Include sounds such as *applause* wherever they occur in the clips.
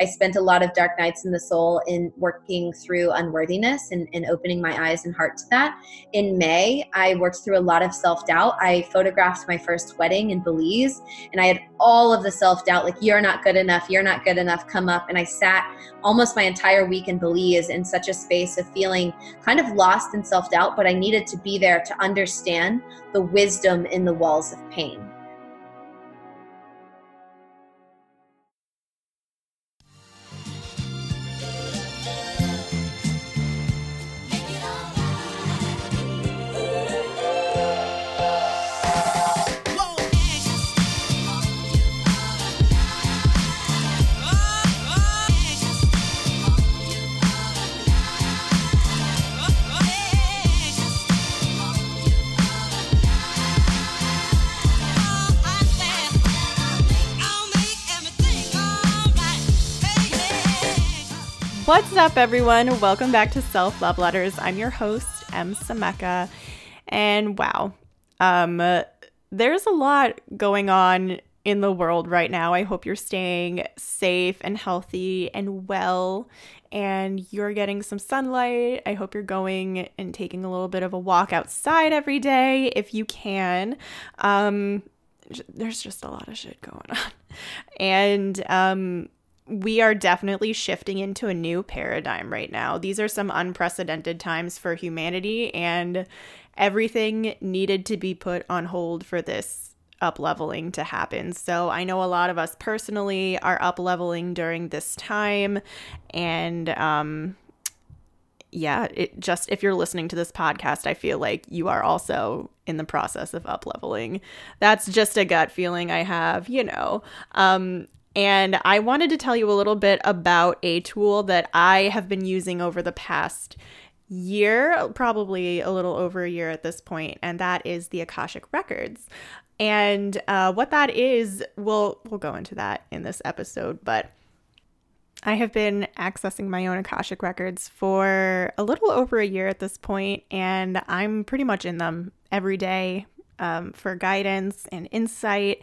I spent a lot of dark nights in the soul in working through unworthiness and, and opening my eyes and heart to that. In May, I worked through a lot of self doubt. I photographed my first wedding in Belize, and I had all of the self doubt like, you're not good enough, you're not good enough, come up. And I sat almost my entire week in Belize in such a space of feeling kind of lost in self doubt, but I needed to be there to understand the wisdom in the walls of pain. What's up, everyone? Welcome back to Self Love Letters. I'm your host, M. Sameka. And wow, um, there's a lot going on in the world right now. I hope you're staying safe and healthy and well, and you're getting some sunlight. I hope you're going and taking a little bit of a walk outside every day if you can. Um, there's just a lot of shit going on. And um, we are definitely shifting into a new paradigm right now. These are some unprecedented times for humanity, and everything needed to be put on hold for this up leveling to happen. So I know a lot of us personally are up leveling during this time, and um, yeah, it just if you're listening to this podcast, I feel like you are also in the process of up leveling. That's just a gut feeling I have, you know. Um, and I wanted to tell you a little bit about a tool that I have been using over the past year, probably a little over a year at this point, and that is the Akashic Records. And uh, what that is, we'll we'll go into that in this episode, but I have been accessing my own Akashic Records for a little over a year at this point, and I'm pretty much in them every day um, for guidance and insight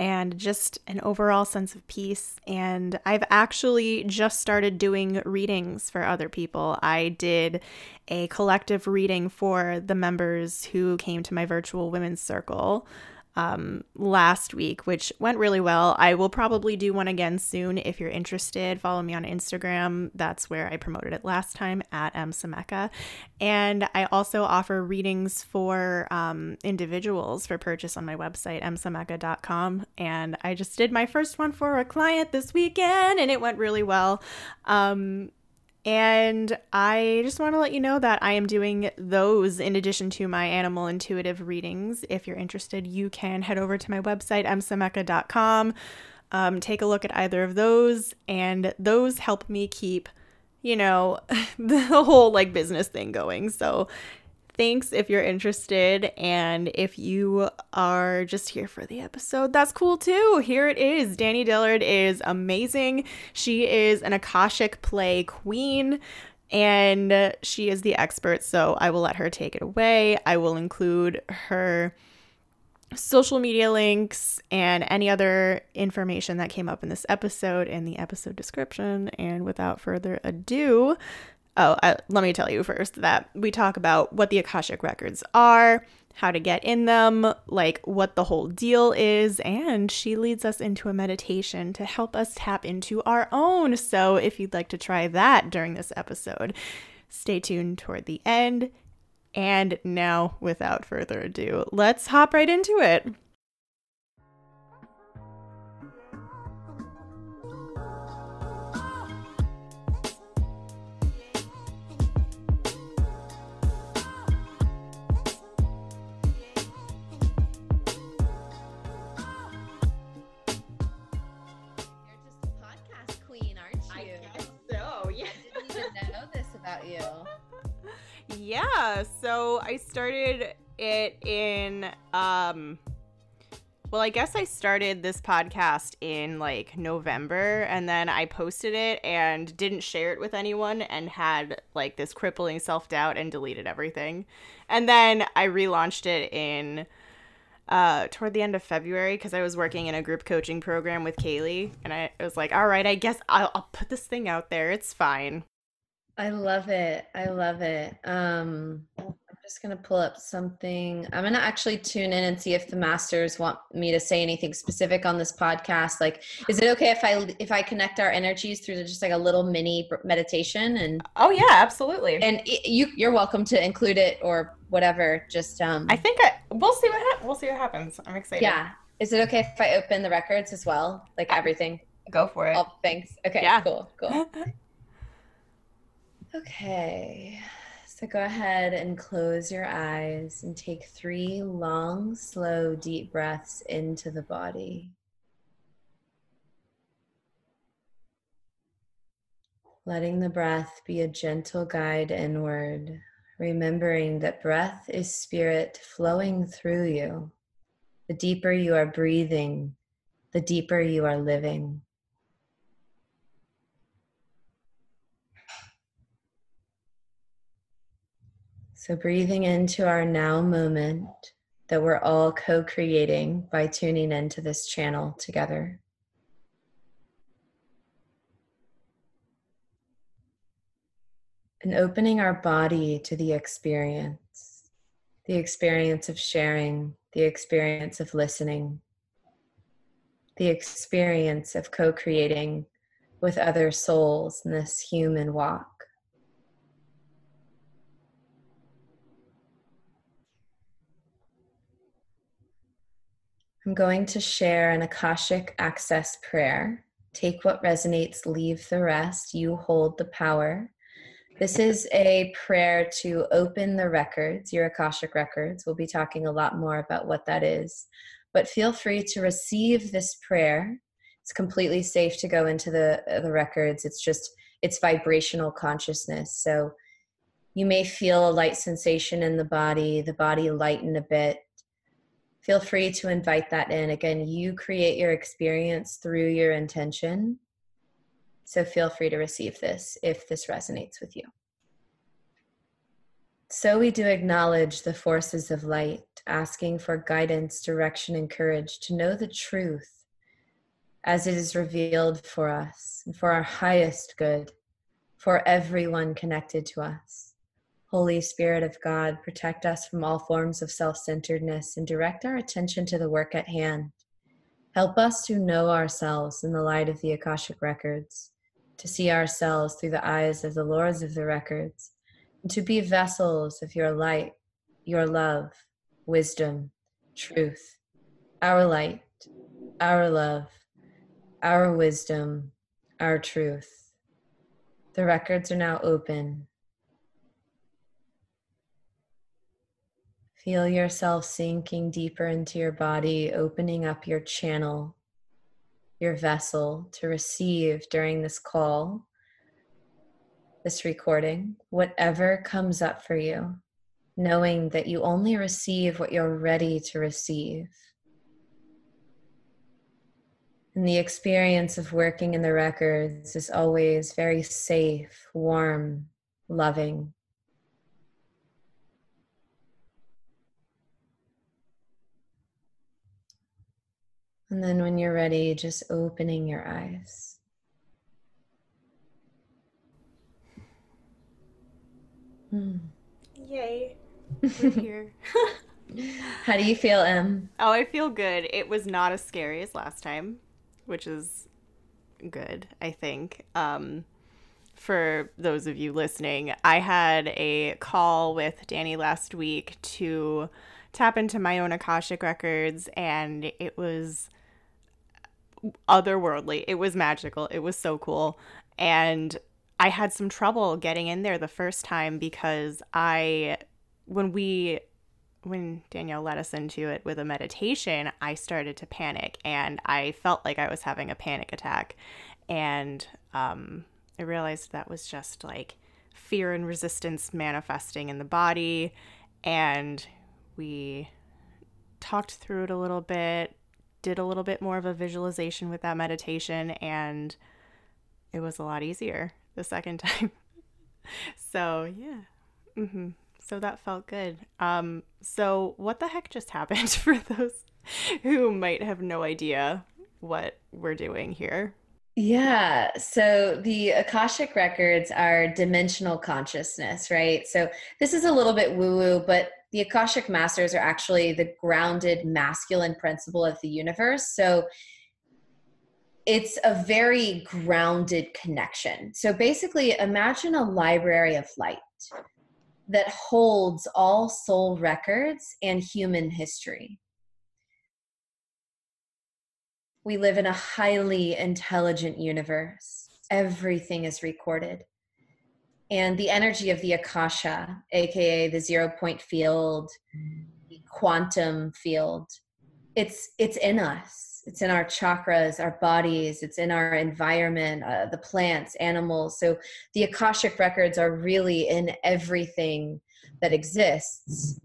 and just an overall sense of peace. And I've actually just started doing readings for other people. I did a collective reading for the members who came to my virtual women's circle um, last week, which went really well. I will probably do one again soon if you're interested. Follow me on Instagram. That's where I promoted it last time at M. And I also offer readings for um, individuals for purchase on my website, msameka.com. And I just did my first one for a client this weekend and it went really well. Um, and I just want to let you know that I am doing those in addition to my animal intuitive readings. If you're interested, you can head over to my website, msameka.com. Um, take a look at either of those, and those help me keep, you know, *laughs* the whole like business thing going. So thanks if you're interested. And if you are just here for the episode, that's cool too. Here it is. Danny Dillard is amazing. She is an Akashic play queen and she is the expert. So I will let her take it away. I will include her social media links and any other information that came up in this episode in the episode description. And without further ado, Oh, I, let me tell you first that we talk about what the Akashic Records are, how to get in them, like what the whole deal is, and she leads us into a meditation to help us tap into our own. So if you'd like to try that during this episode, stay tuned toward the end. And now, without further ado, let's hop right into it. Yeah, so I started it in um well, I guess I started this podcast in like November and then I posted it and didn't share it with anyone and had like this crippling self-doubt and deleted everything. And then I relaunched it in uh, toward the end of February because I was working in a group coaching program with Kaylee, and I was like, all right, I guess I'll, I'll put this thing out there. It's fine. I love it. I love it. Um, I'm just gonna pull up something. I'm gonna actually tune in and see if the masters want me to say anything specific on this podcast. Like, is it okay if I if I connect our energies through just like a little mini meditation? And oh yeah, absolutely. And you you're welcome to include it or whatever. Just um, I think I we'll see what ha- we'll see what happens. I'm excited. Yeah. Is it okay if I open the records as well? Like everything. Go for it. Oh, thanks. Okay. Yeah. Cool. Cool. *laughs* Okay, so go ahead and close your eyes and take three long, slow, deep breaths into the body. Letting the breath be a gentle guide inward, remembering that breath is spirit flowing through you. The deeper you are breathing, the deeper you are living. So, breathing into our now moment that we're all co creating by tuning into this channel together. And opening our body to the experience, the experience of sharing, the experience of listening, the experience of co creating with other souls in this human walk. I'm going to share an Akashic Access prayer. Take what resonates, leave the rest. You hold the power. This is a prayer to open the records, your Akashic records. We'll be talking a lot more about what that is. But feel free to receive this prayer. It's completely safe to go into the, the records. It's just, it's vibrational consciousness. So you may feel a light sensation in the body, the body lighten a bit feel free to invite that in. Again, you create your experience through your intention. So feel free to receive this if this resonates with you. So we do acknowledge the forces of light, asking for guidance, direction, and courage to know the truth as it is revealed for us and for our highest good, for everyone connected to us. Holy Spirit of God, protect us from all forms of self centeredness and direct our attention to the work at hand. Help us to know ourselves in the light of the Akashic Records, to see ourselves through the eyes of the Lords of the Records, and to be vessels of your light, your love, wisdom, truth, our light, our love, our wisdom, our truth. The records are now open Feel yourself sinking deeper into your body, opening up your channel, your vessel to receive during this call, this recording, whatever comes up for you, knowing that you only receive what you're ready to receive. And the experience of working in the records is always very safe, warm, loving. And then when you're ready, just opening your eyes. Hmm. Yay. *laughs* We're here. *laughs* How do you feel, Em? Oh, I feel good. It was not as scary as last time, which is good, I think. Um, for those of you listening, I had a call with Danny last week to tap into my own Akashic records, and it was otherworldly. It was magical. It was so cool. And I had some trouble getting in there the first time because I, when we, when Danielle led us into it with a meditation, I started to panic and I felt like I was having a panic attack. And um, I realized that was just like fear and resistance manifesting in the body. And we talked through it a little bit did a little bit more of a visualization with that meditation and it was a lot easier the second *laughs* time. so, yeah. Mm-hmm. So that felt good. Um, so what the heck just happened *laughs* for those who might have no idea what we're doing here? Yeah. So the Akashic records are dimensional consciousness, right? So this is a little bit woo woo, but the Akashic masters are actually the grounded masculine principle of the universe. So it's a very grounded connection. So basically, imagine a library of light that holds all soul records and human history. We live in a highly intelligent universe. Everything is recorded. And the energy of the Akasha, aka the zero point field, the quantum field, it's it's in us. It's in our chakras, our bodies, it's in our environment, uh, the plants, animals. So the Akashic records are really in everything that exists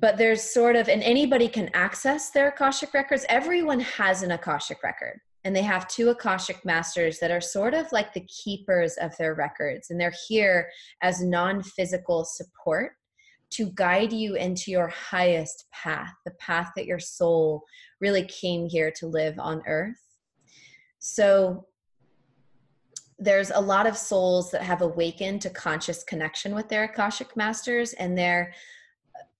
but there's sort of and anybody can access their akashic records everyone has an akashic record and they have two akashic masters that are sort of like the keepers of their records and they're here as non-physical support to guide you into your highest path the path that your soul really came here to live on earth. So there's a lot of souls that have awakened to conscious connection with their akashic masters and they're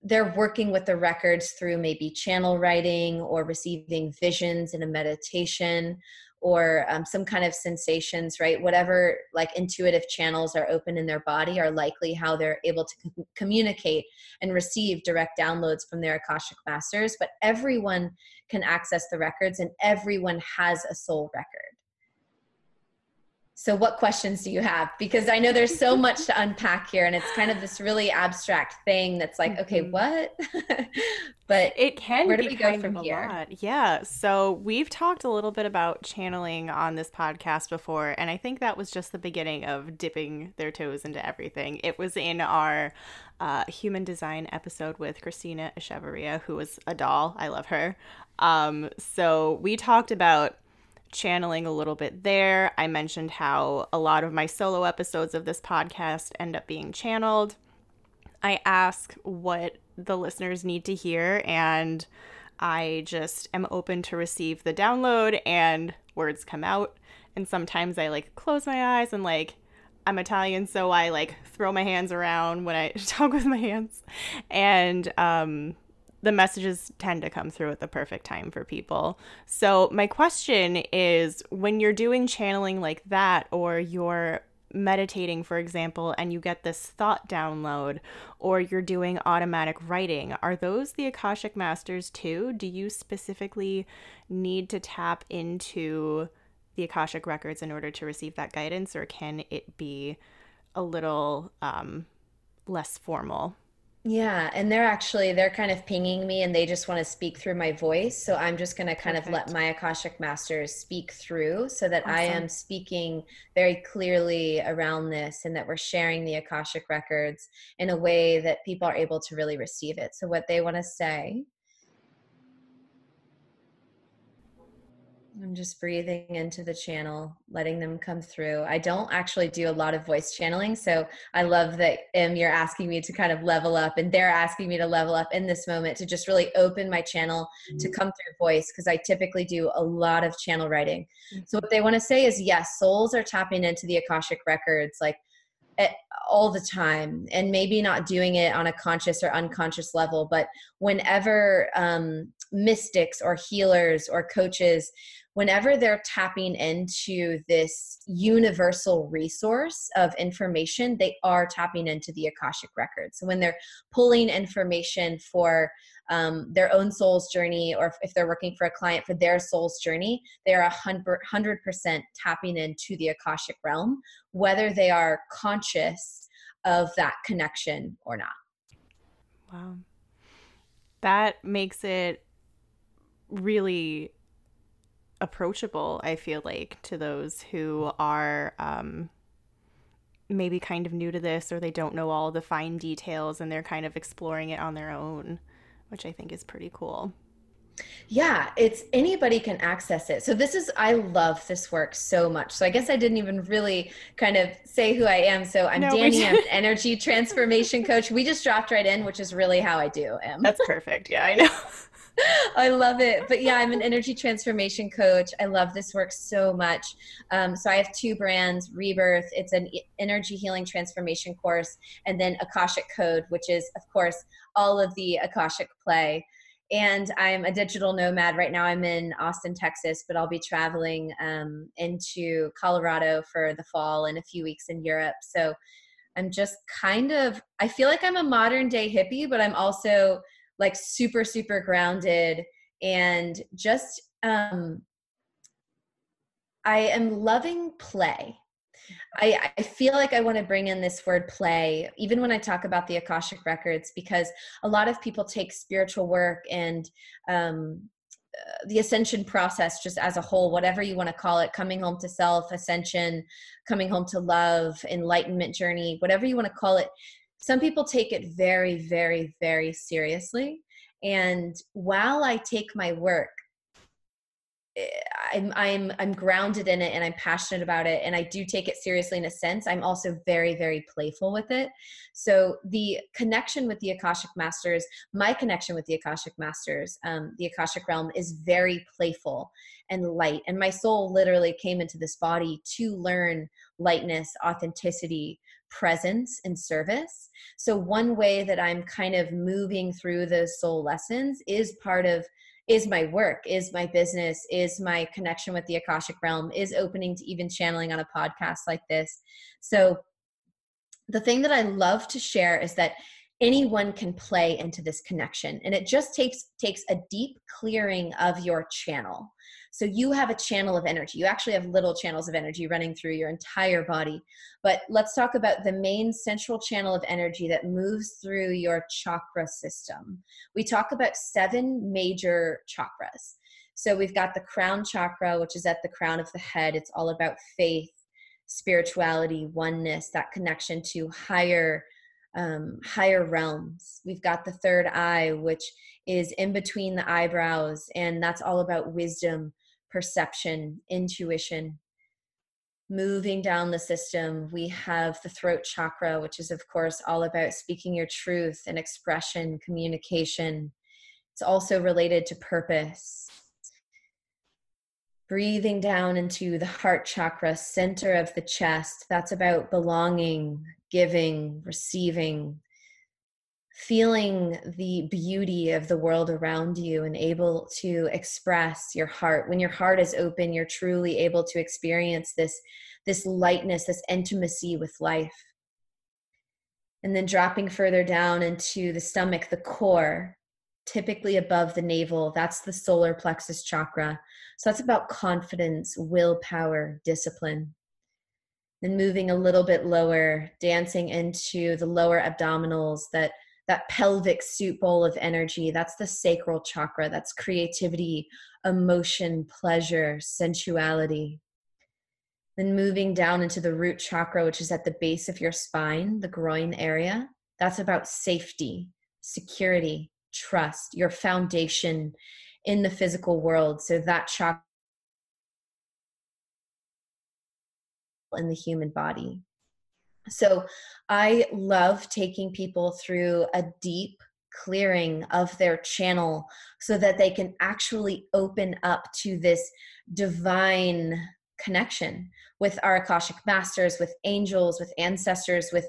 they're working with the records through maybe channel writing or receiving visions in a meditation or um, some kind of sensations right? Whatever like intuitive channels are open in their body are likely how they're able to com- communicate and receive direct downloads from their akashic masters but everyone can access the records and everyone has a soul record so, what questions do you have? Because I know there's so *laughs* much to unpack here, and it's kind of this really abstract thing that's like, okay, mm-hmm. what? *laughs* but it can where do we go from here? Lot. Yeah. So we've talked a little bit about channeling on this podcast before, and I think that was just the beginning of dipping their toes into everything. It was in our uh, human design episode with Christina Echevarria, who was a doll. I love her. Um, so we talked about channeling a little bit there. I mentioned how a lot of my solo episodes of this podcast end up being channeled. I ask what the listeners need to hear, and I just am open to receive the download, and words come out. And sometimes I like close my eyes and like I'm Italian, so I like throw my hands around when I *laughs* talk with my hands. And um, the messages tend to come through at the perfect time for people. So, my question is when you're doing channeling like that, or you're meditating, for example, and you get this thought download, or you're doing automatic writing, are those the Akashic Masters too? Do you specifically need to tap into the Akashic Records in order to receive that guidance, or can it be a little um, less formal? Yeah, and they're actually they're kind of pinging me and they just want to speak through my voice. So I'm just going to kind Perfect. of let my Akashic masters speak through so that awesome. I am speaking very clearly around this and that we're sharing the Akashic records in a way that people are able to really receive it. So what they want to say I'm just breathing into the channel, letting them come through. I don't actually do a lot of voice channeling, so I love that um, you're asking me to kind of level up, and they're asking me to level up in this moment to just really open my channel to mm-hmm. come through voice because I typically do a lot of channel writing. Mm-hmm. So what they want to say is, yes, souls are tapping into the akashic records, like at, all the time and maybe not doing it on a conscious or unconscious level but whenever um, mystics or healers or coaches whenever they're tapping into this universal resource of information, they are tapping into the Akashic records. So when they're pulling information for um, their own soul's journey, or if they're working for a client for their soul's journey, they are 100% tapping into the Akashic realm, whether they are conscious of that connection or not. Wow. That makes it really approachable, I feel like, to those who are um, maybe kind of new to this or they don't know all the fine details and they're kind of exploring it on their own, which I think is pretty cool. Yeah, it's anybody can access it. So this is I love this work so much. So I guess I didn't even really kind of say who I am. So I'm no, Danny, I'm *laughs* an energy transformation coach. We just dropped right in, which is really how I do. Em. That's perfect. Yeah, I know. *laughs* I love it. But yeah, I'm an energy transformation coach. I love this work so much. Um, so I have two brands Rebirth, it's an energy healing transformation course, and then Akashic Code, which is, of course, all of the Akashic play. And I'm a digital nomad. Right now, I'm in Austin, Texas, but I'll be traveling um, into Colorado for the fall and a few weeks in Europe. So I'm just kind of, I feel like I'm a modern day hippie, but I'm also like super super grounded and just um i am loving play. I, I feel like I want to bring in this word play, even when I talk about the Akashic records, because a lot of people take spiritual work and um, the ascension process just as a whole, whatever you want to call it, coming home to self, ascension, coming home to love, enlightenment journey, whatever you want to call it, some people take it very, very, very seriously. And while I take my work, eh, I'm I'm I'm grounded in it and I'm passionate about it and I do take it seriously in a sense. I'm also very very playful with it. So the connection with the Akashic Masters, my connection with the Akashic Masters, um, the Akashic realm is very playful and light. And my soul literally came into this body to learn lightness, authenticity, presence and service. So one way that I'm kind of moving through those soul lessons is part of is my work, is my business, is my connection with the Akashic realm, is opening to even channeling on a podcast like this. So the thing that I love to share is that anyone can play into this connection and it just takes takes a deep clearing of your channel so you have a channel of energy. You actually have little channels of energy running through your entire body. But let's talk about the main central channel of energy that moves through your chakra system. We talk about seven major chakras. So we've got the crown chakra, which is at the crown of the head. It's all about faith, spirituality, oneness, that connection to higher um, higher realms. We've got the third eye, which is in between the eyebrows, and that's all about wisdom, perception, intuition. Moving down the system, we have the throat chakra, which is, of course, all about speaking your truth and expression, communication. It's also related to purpose. Breathing down into the heart chakra, center of the chest. That's about belonging, giving, receiving, feeling the beauty of the world around you and able to express your heart. When your heart is open you're truly able to experience this this lightness this intimacy with life. And then dropping further down into the stomach the core typically above the navel that's the solar plexus chakra. So that's about confidence willpower discipline. Then moving a little bit lower dancing into the lower abdominals that that pelvic soup bowl of energy that's the sacral chakra that's creativity emotion pleasure sensuality. Then moving down into the root chakra which is at the base of your spine the groin area that's about safety security trust your foundation in the physical world. So that chakra in the human body. So I love taking people through a deep clearing of their channel so that they can actually open up to this divine connection with our Akashic masters, with angels, with ancestors, with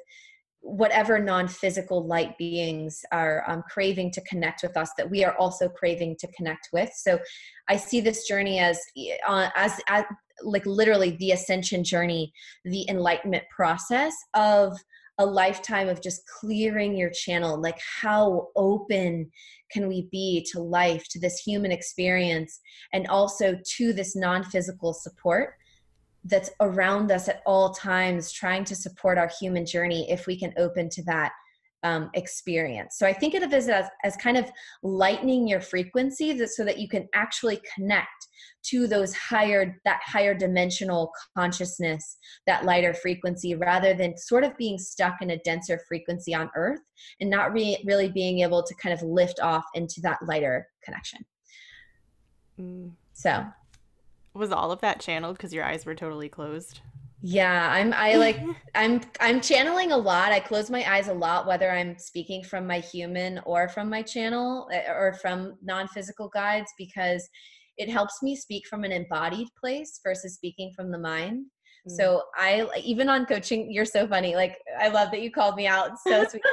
whatever non-physical light beings are um, craving to connect with us that we are also craving to connect with so i see this journey as uh, as, as like literally the ascension journey, the enlightenment process of a lifetime of just clearing your channel. Like, how open can we be to life, to this human experience, and also to this non physical support that's around us at all times, trying to support our human journey if we can open to that um, experience. So I think of it as, as kind of lightening your frequency so that you can actually connect to those higher, that higher dimensional consciousness, that lighter frequency, rather than sort of being stuck in a denser frequency on earth and not re- really being able to kind of lift off into that lighter connection. Mm. So, was all of that channeled because your eyes were totally closed? Yeah, I'm I *laughs* like I'm I'm channeling a lot. I close my eyes a lot whether I'm speaking from my human or from my channel eh, or from non-physical guides because it helps me speak from an embodied place versus speaking from the mind. Mm. So I even on coaching, you're so funny. Like I love that you called me out. so *laughs* sweet.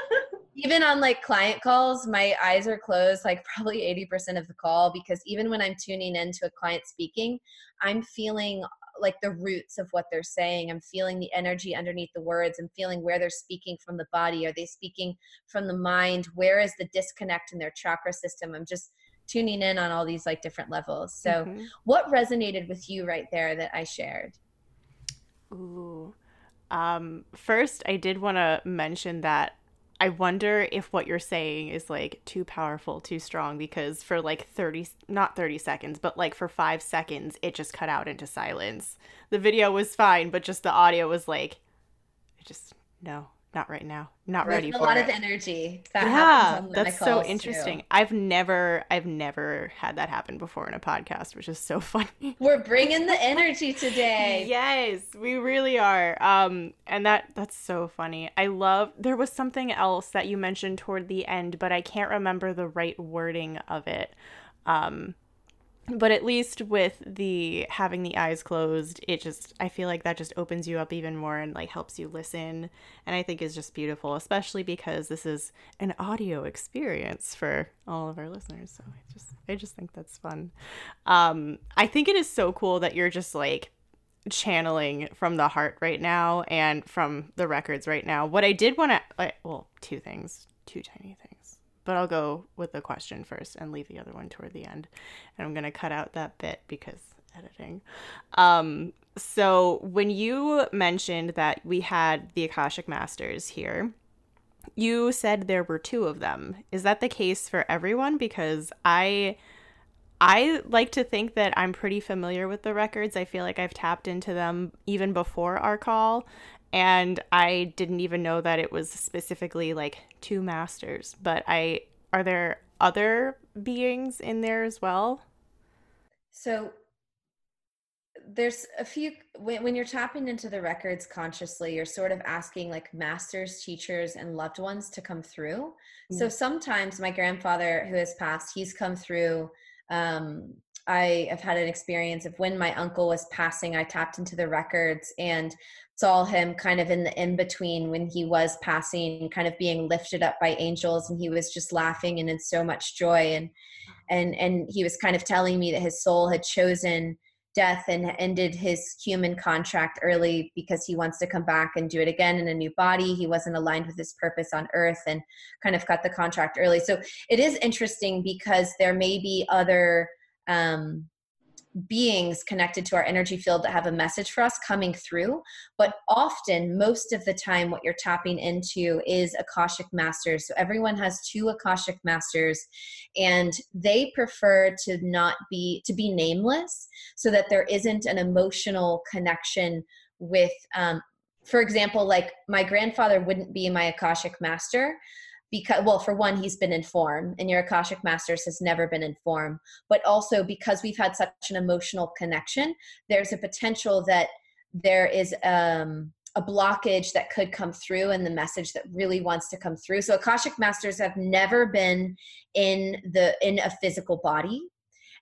Even on like client calls, my eyes are closed like probably 80% of the call because even when I'm tuning into a client speaking, I'm feeling like the roots of what they're saying. I'm feeling the energy underneath the words. I'm feeling where they're speaking from the body. Are they speaking from the mind? Where is the disconnect in their chakra system? I'm just tuning in on all these like different levels. So, mm-hmm. what resonated with you right there that I shared? Ooh. Um, first, I did want to mention that I wonder if what you're saying is like too powerful, too strong, because for like 30, not 30 seconds, but like for five seconds, it just cut out into silence. The video was fine, but just the audio was like, it just, no, not right now. Not There's ready for a lot it. of energy. That yeah, that's so interesting. Too. I've never, I've never had that happen before in a podcast, which is so *laughs* funny. We're bringing the energy today. yes, we really are. Um, and that that's so funny. I love. There was something else that you mentioned toward the end, but I can't remember the right wording of it. Um, but at least with the having the eyes closed it just i feel like that just opens you up even more and like helps you listen and i think is just beautiful especially because this is an audio experience for all of our listeners so i just i just think that's fun. Um i think it is so cool that you're just like channeling from the heart right now and from the records right now. What i did want to well two things two tiny things but I'll go with the question first and leave the other one toward the end. And I'm going to cut out that bit because editing. Um, so when you mentioned that we had the Akashic Masters here, you said there were two of them. Is that the case for everyone? Because I I like to think that I'm pretty familiar with the records. I feel like I've tapped into them even before our call, and I didn't even know that it was specifically like two masters. But I are there other beings in there as well? So there's a few when, when you're tapping into the records consciously you're sort of asking like masters teachers and loved ones to come through mm-hmm. so sometimes my grandfather who has passed he's come through um, I have had an experience of when my uncle was passing, I tapped into the records and saw him kind of in the in between when he was passing, kind of being lifted up by angels, and he was just laughing and in so much joy. And and and he was kind of telling me that his soul had chosen death and ended his human contract early because he wants to come back and do it again in a new body. He wasn't aligned with his purpose on earth and kind of cut the contract early. So it is interesting because there may be other um, beings connected to our energy field that have a message for us coming through. But often, most of the time, what you're tapping into is Akashic Masters. So everyone has two Akashic Masters, and they prefer to not be to be nameless, so that there isn't an emotional connection with. Um, for example, like my grandfather wouldn't be my Akashic Master because well for one he's been in form and your akashic masters has never been in form but also because we've had such an emotional connection there's a potential that there is um, a blockage that could come through and the message that really wants to come through. So akashic masters have never been in the in a physical body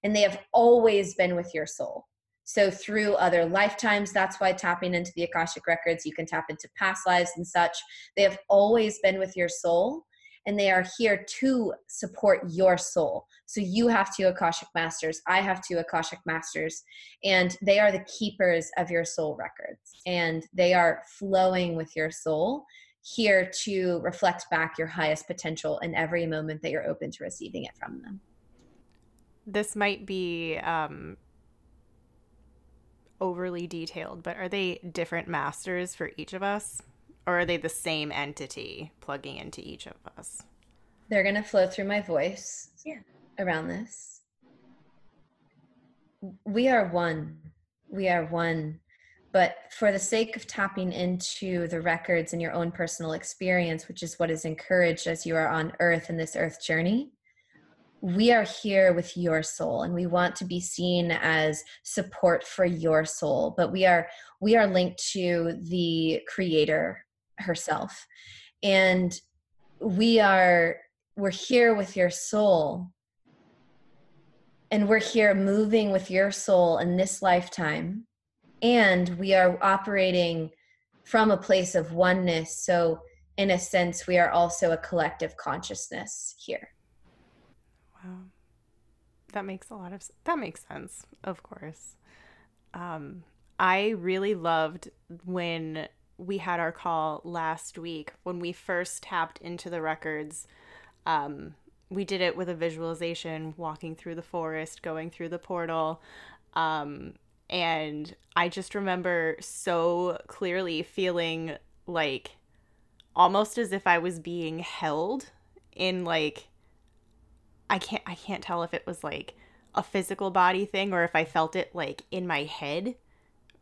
and they have always been with your soul. So through other lifetimes that's why tapping into the akashic records you can tap into past lives and such they have always been with your soul and they are here to support your soul. So you have two Akashic Masters, I have two Akashic Masters, and they are the keepers of your soul records. And they are flowing with your soul here to reflect back your highest potential in every moment that you're open to receiving it from them. This might be um, overly detailed, but are they different masters for each of us? Or are they the same entity plugging into each of us? They're going to flow through my voice yeah. around this. We are one. We are one. But for the sake of tapping into the records and your own personal experience, which is what is encouraged as you are on earth in this earth journey, we are here with your soul and we want to be seen as support for your soul but we are we are linked to the creator herself. And we are we're here with your soul. And we're here moving with your soul in this lifetime. And we are operating from a place of oneness. So in a sense we are also a collective consciousness here. Wow. That makes a lot of that makes sense of course. Um i really loved when we had our call last week when we first tapped into the records um we did it with a visualization walking through the forest going through the portal um and I just remember so clearly feeling like almost as if I was being held in like I can't I can't tell if it was like a physical body thing or if I felt it like in my head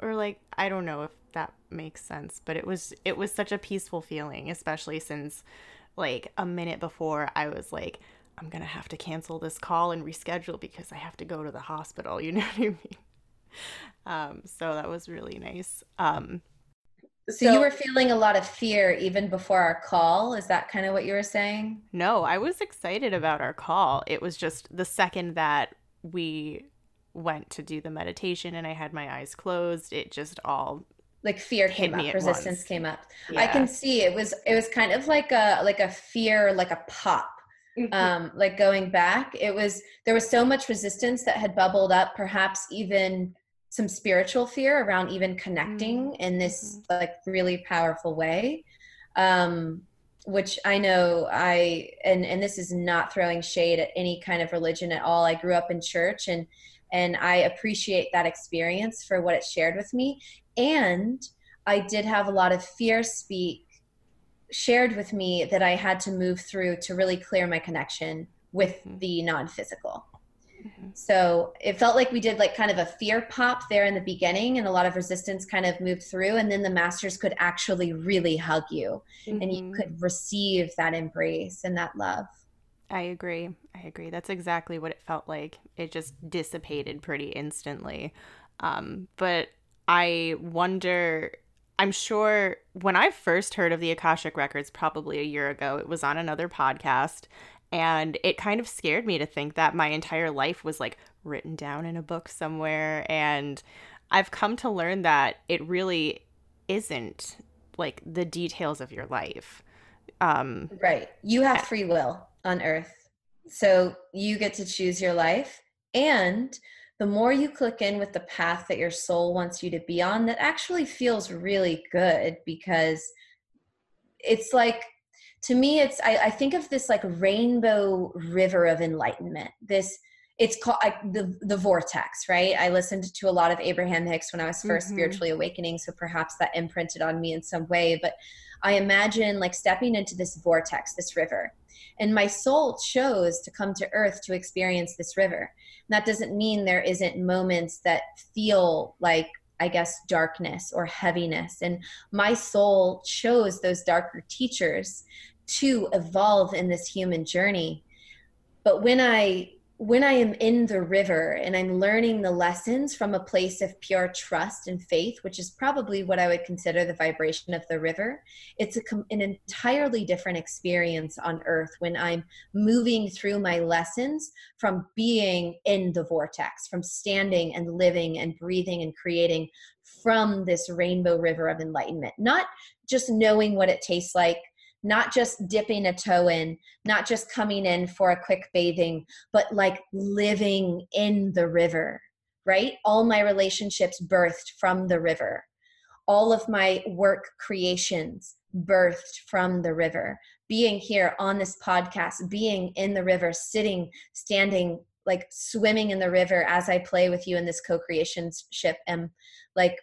or like I don't know if that makes sense, but it was it was such a peaceful feeling, especially since like a minute before I was like I'm going to have to cancel this call and reschedule because I have to go to the hospital, *laughs* you know what I mean? Um, so that was really nice. Um, so, so, you were feeling a lot of fear even before our call. Is that kind of what you were saying? No, I was excited about our call. It was just the second that we went to do the meditation and I had my eyes closed, it just all like fear came up, resistance once. came up. Yeah. I can see it was it was kind of like a like a fear, like a pop. Mm-hmm. Um, like going back, it was there was so much resistance that had bubbled up, perhaps even some spiritual fear around even connecting mm-hmm. in this mm-hmm. like really powerful way um which i know i and and this is not throwing shade at any kind of religion at all i grew up in church and and i appreciate that experience for what it shared with me and i did have a lot of fear speak shared with me that i had to move through to really clear my connection with mm-hmm. the non-physical Mm-hmm. So it felt like we did like kind of a fear pop there in the beginning, and a lot of resistance kind of moved through. And then the masters could actually really hug you, mm-hmm. and you mm-hmm. could receive that embrace and that love. I agree. I agree. That's exactly what it felt like. It just dissipated pretty instantly. Um, but I wonder I'm sure when I first heard of the Akashic Records, probably a year ago, it was on another podcast. And it kind of scared me to think that my entire life was like written down in a book somewhere. And I've come to learn that it really isn't like the details of your life. Um, right. You have free will on earth. So you get to choose your life. And the more you click in with the path that your soul wants you to be on, that actually feels really good because it's like to me it's I, I, think of this like rainbow river of enlightenment. This it's called like the the vortex right? I listened to a lot of abraham hicks when i was 1st mm-hmm. spiritually awakening so perhaps that imprinted on me in some way but i imagine like stepping into this vortex this river. And my soul chose to come to earth to experience this river that doesn't mean there isn't moments that feel like I guess, darkness or heaviness. And my soul chose those darker teachers to evolve in this human journey but when i when i am in the river and i'm learning the lessons from a place of pure trust and faith which is probably what i would consider the vibration of the river it's a, an entirely different experience on earth when i'm moving through my lessons from being in the vortex from standing and living and breathing and creating from this rainbow river of enlightenment. Not just knowing what it tastes like not just dipping a toe in, not just coming in for a quick bathing, but like living in the river, right? All my relationships birthed from the river. All of my work creations birthed from the river. Being here on this podcast, being in the river, sitting, standing, like swimming in the river as I play with you in this co creation ship. And like,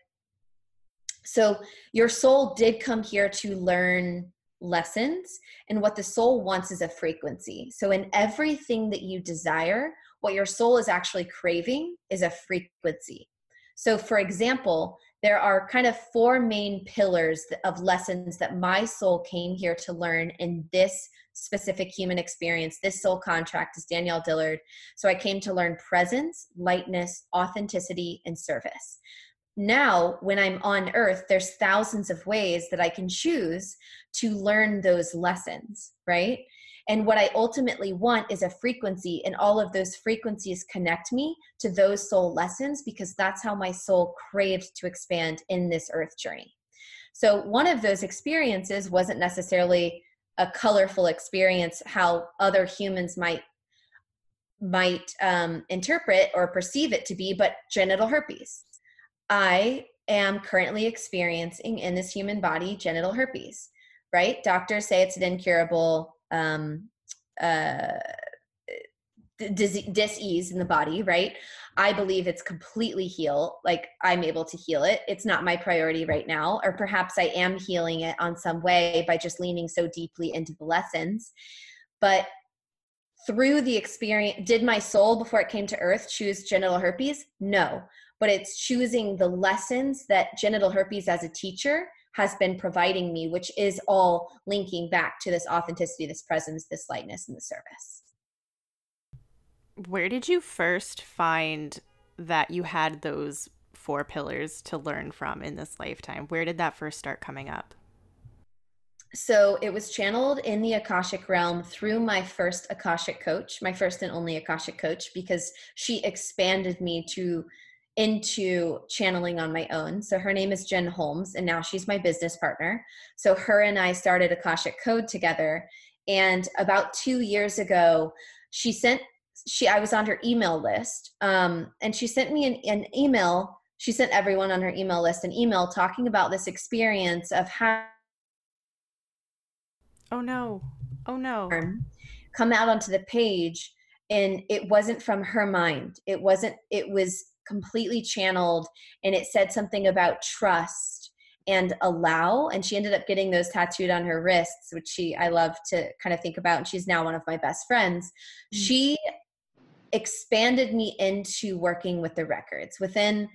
so your soul did come here to learn lessons and what the soul wants is a frequency so in everything that you desire what your soul is actually craving is a frequency So, for example, there are kind of four main pillars of lessons that my soul came here to learn in this specific human experience. This soul contract is Danielle Dillard. So I came to learn presence, lightness, authenticity, and service. Now, when I'm on earth, there's thousands of ways that I can choose to learn those lessons, right? And what I ultimately want is a frequency, and all of those frequencies connect me to those soul lessons because that's how my soul craved to expand in this earth journey. So, one of those experiences wasn't necessarily a colorful experience, how other humans might might um, interpret or perceive it to be, but genital herpes. I am currently experiencing in this human body genital herpes, right? Doctors say it's an incurable um, uh, dis- disease in the body, right? I believe it's completely heal. Like I'm able to heal it. It's not my priority right now, or perhaps I am healing it on some way by just leaning so deeply into the lessons. But through the experience, did my soul before it came to earth choose genital herpes? No, but it's choosing the lessons that genital herpes as a teacher has been providing me, which is all linking back to this authenticity, this presence, this lightness, and the service. Where did you first find that you had those four pillars to learn from in this lifetime? Where did that first start coming up? So it was channeled in the Akashic realm through my first Akashic coach, my first and only Akashic coach, because she expanded me to into channeling on my own. So her name is Jen Holmes, and now she's my business partner. So her and I started Akashic Code together. And about two years ago, she sent she I was on her email list, um, and she sent me an, an email. She sent everyone on her email list an email talking about this experience of how. Oh no! Oh no! Come out onto the page, and it wasn't from her mind. It wasn't. It was completely channeled and it said something about trust and allow and she ended up getting those tattooed on her wrists which she i love to kind of think about and she's now one of my best friends mm-hmm. she expanded me into working with the records within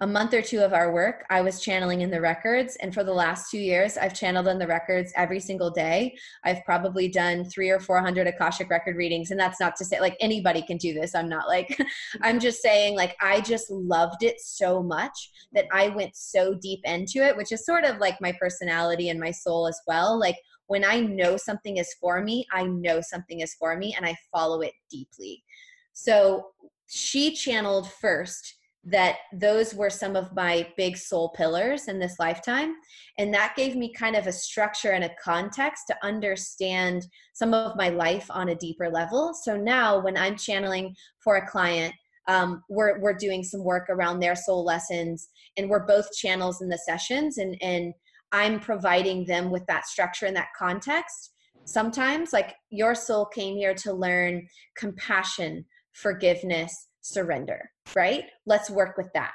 a month or two of our work, I was channeling in the records. And for the last two years, I've channeled in the records every single day. I've probably done three or 400 Akashic record readings. And that's not to say like anybody can do this. I'm not like, *laughs* I'm just saying like I just loved it so much that I went so deep into it, which is sort of like my personality and my soul as well. Like when I know something is for me, I know something is for me and I follow it deeply. So she channeled first that those were some of my big soul pillars in this lifetime. And that gave me kind of a structure and a context to understand some of my life on a deeper level. So now when I'm channeling for a client, um, we're, we're doing some work around their soul lessons and we're both channels in the sessions and, and I'm providing them with that structure and that context. Sometimes like your soul came here to learn compassion, forgiveness, surrender, right? Let's work with that.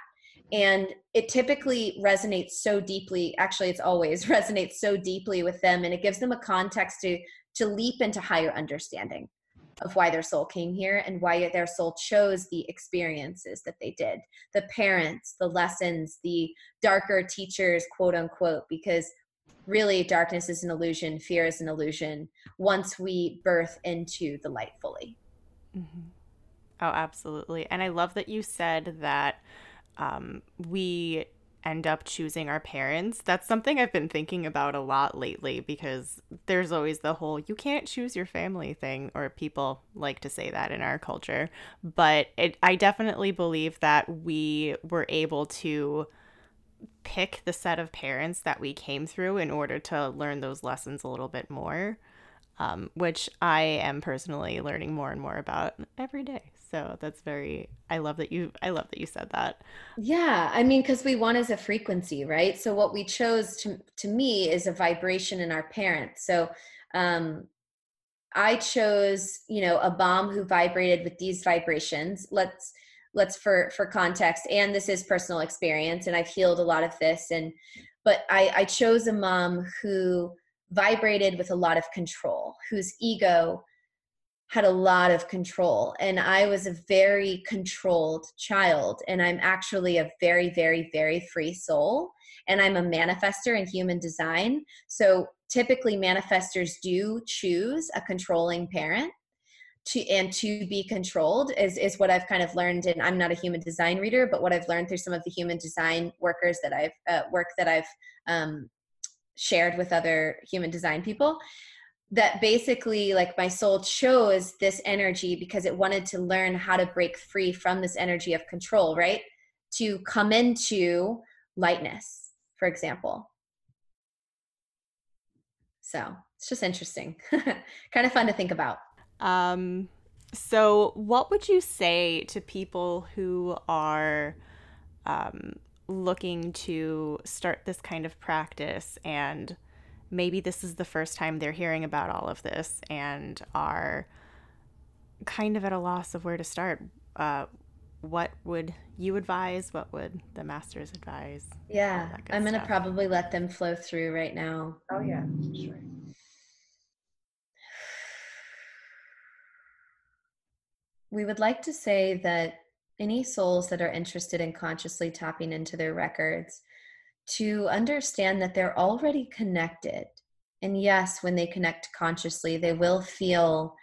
And it typically resonates so deeply, actually, it's always *laughs* resonates so deeply with them, and it gives them a context to, to leap into higher understanding of why their soul came here and why their soul chose the experiences that they did the parents the lessons the darker teachers quote unquote because really darkness is an illusion fear is an illusion once we birth into the light fully mm-hmm. Oh, absolutely. And I love that you said that um, we end up choosing our parents. That's something I've been thinking about a lot lately because there's always the whole you can't choose your family thing, or people like to say that in our culture. But it, I definitely believe that we were able to pick the set of parents that we came through in order to learn those lessons a little bit more. Um, which I am personally learning more and more about every day. So that's very I love that you I love that you said that. Yeah, I mean cuz we want as a frequency, right? So what we chose to to me is a vibration in our parents. So um I chose, you know, a mom who vibrated with these vibrations. Let's let's for for context and this is personal experience and I've healed a lot of this and but I I chose a mom who vibrated with a lot of control, whose ego had a lot of control and i was a very controlled child and i'm actually a very very very free soul and i'm a manifestor in human design so typically manifestors do choose a controlling parent to and to be controlled is is what I've kind of learned. And I'm not a human design reader, but what I've learned through some of the human design workers that I've uh, work that I've um, shared with other human design people that basically like my soul chose this energy because it wanted to learn how to break free from this energy of control right? To come into lightness for example. So it's just interesting. *laughs* Kind of fun to think about. Um so what would you say to people who are um looking to start this kind of practice and maybe this is the first time they're hearing about all of this and are kind of at a loss of where to start. Uh, what would you advise? What would the masters advise? Yeah i'm going to probably let them flow through right now. Oh yeah sure. We would like to say that any souls that are interested in consciously tapping into their records to understand that they're already connected. And yes, when they connect consciously, they will feel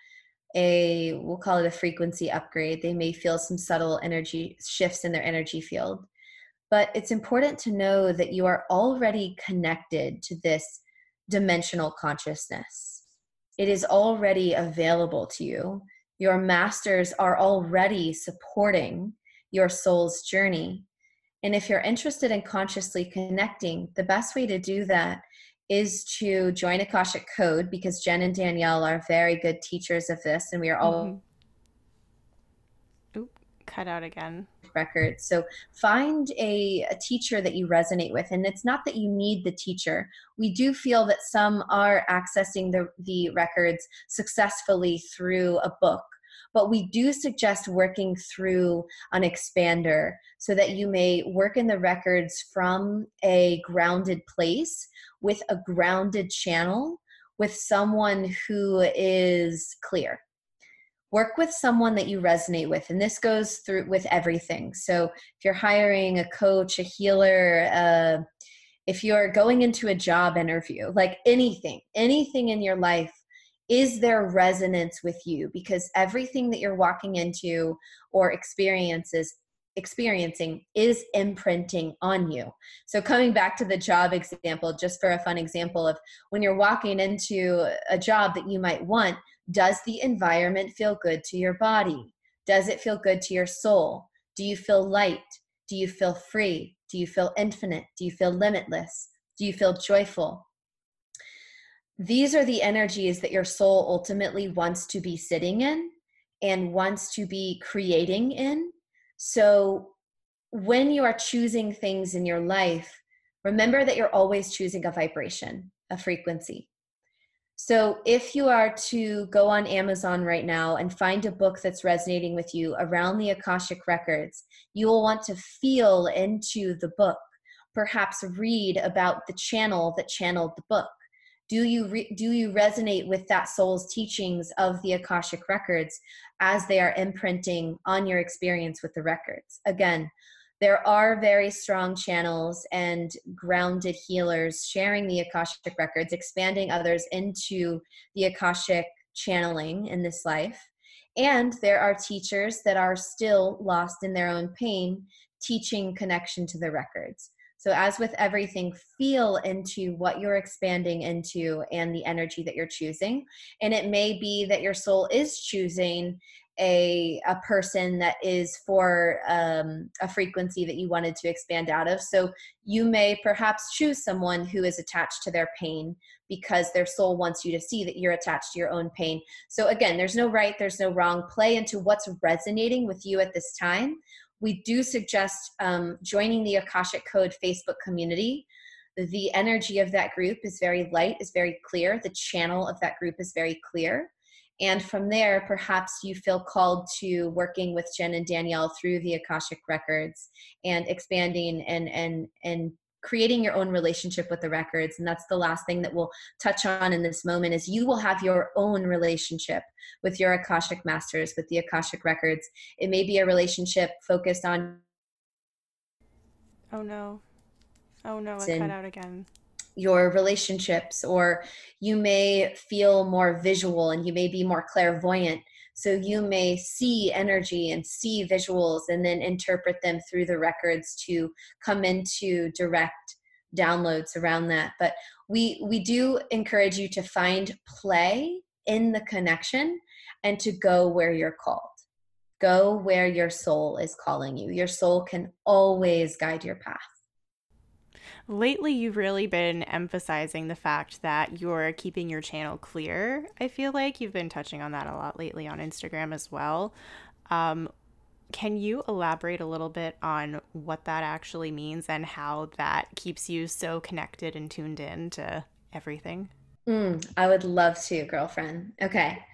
a, we'll call it a frequency upgrade. They may feel some subtle energy shifts in their energy field. But it's important to know that you are already connected to this dimensional consciousness. It is already available to you your masters are already supporting your soul's journey. And if you're interested in consciously connecting, the best way to do that is to join Akashic Code because Jen and Danielle are very good teachers of this, and we are all. Mm-hmm. Oop, cut out again. Records. So find a, a teacher that you resonate with. And it's not that you need the teacher. We do feel that some are accessing the, the records successfully through a book but we do suggest working through an expander so that you may work in the records from a grounded place with a grounded channel with someone who is clear. Work with someone that you resonate with and this goes through with everything. So if you're hiring a coach a healer uh, if you're going into a job interview like anything anything in your life is there resonance with you because everything that you're walking into or experiences experiencing is imprinting on you. So coming back to the job example just for a fun example of when you're walking into a job that you might want, does the environment feel good to your body? Does it feel good to your soul? Do you feel light? Do you feel free? Do you feel infinite? Do you feel limitless? Do you feel joyful? These are the energies that your soul ultimately wants to be sitting in and wants to be creating in. So when you are choosing things in your life, remember that you're always choosing a vibration, a frequency. So if you are to go on Amazon right now and find a book that's resonating with you around the Akashic records, you will want to feel into the book, perhaps read about the channel that channeled the book. Do you re- do you resonate with that soul's teachings of the Akashic records as they are imprinting on your experience with the records? Again, there are very strong channels and grounded healers sharing the Akashic records, expanding others into the Akashic channeling in this life. And there are teachers that are still lost in their own pain, teaching connection to the records. So, as with everything, feel into what you're expanding into and the energy that you're choosing. And it may be that your soul is choosing a, a person that is for um, a frequency that you wanted to expand out of. So you may perhaps choose someone who is attached to their pain because their soul wants you to see that you're attached to your own pain. So again, there's no right, there's no wrong. Play into what's resonating with you at this time. We do suggest um, joining the Akashic Code Facebook community. The energy of that group is very light, is very clear. The channel of that group is very clear. And from there, perhaps you feel called to working with Jen and Danielle through the Akashic records and expanding and and and creating your own relationship with the records and that's the last thing that we'll touch on in this moment is you will have your own relationship with your akashic masters with the akashic records. It may be a relationship focused on oh no. Oh no it cut out again. your relationships or you may feel more visual and you may be more clairvoyant so you may see energy and see visuals and then interpret them through the records to come into direct downloads around that. But we we do encourage you to find play in the connection and to go where you're called. Go where your soul is calling you. Your soul can always guide your path lately you've really been emphasizing the fact that you're keeping your channel clear. I feel like you've been touching on that a lot lately on Instagram as well. Um, can you elaborate a little bit on what that actually means and how that keeps you so connected and tuned in to everything? Mm, I would love to, girlfriend. Okay.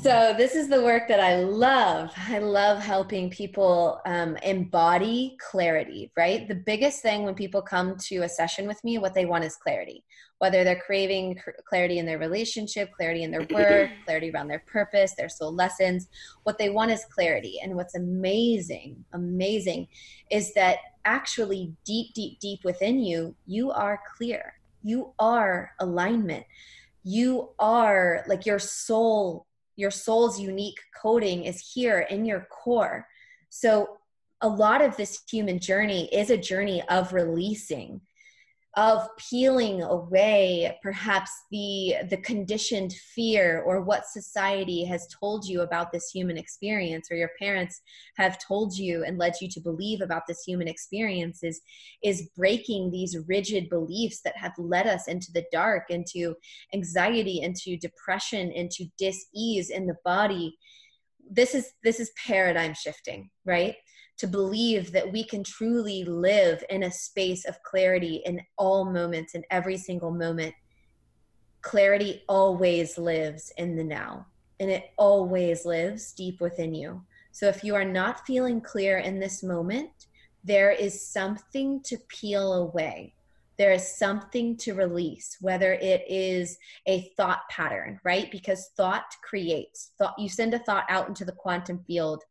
So, this is the work that I love. I love helping people um, embody clarity, right? The biggest thing when people come to a session with me, what they want is clarity. Whether they're craving clarity in their relationship, clarity in their *clears throat* work, clarity around their purpose, their soul lessons, what they want is clarity. And what's amazing, amazing is that actually, deep, deep, deep within you, you are clear. You are alignment. You are like your soul your soul's unique coding is here in your core. So, a lot of this human journey is a journey of releasing of peeling away perhaps the the conditioned fear or what society has told you about this human experience or your parents have told you and led you to believe about this human experience is is breaking these rigid beliefs that have led us into the dark into anxiety into depression into dis-ease in the body. This is this is paradigm shifting right to believe that we can truly live in a space of clarity in all moments, in every single moment. Clarity always lives in the now, and it always lives deep within you. So if you are not feeling clear in this moment, there is something to peel away. There is something to release, whether it is a thought pattern, right? Because thought creates. Thought you send a thought out into the quantum field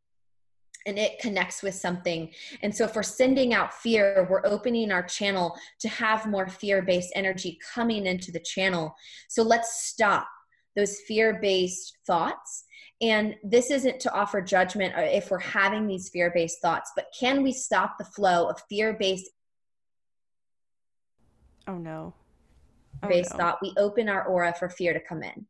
and it connects with something. And so, if we're sending out fear, we're opening our channel to have more fear based energy coming into the channel. So, let's stop those fear based thoughts. And this isn't to offer judgment uh, if we're having these fear based thoughts, but can we stop the flow of fear based? Oh no oh, based no. thought, we open our aura for fear to come in.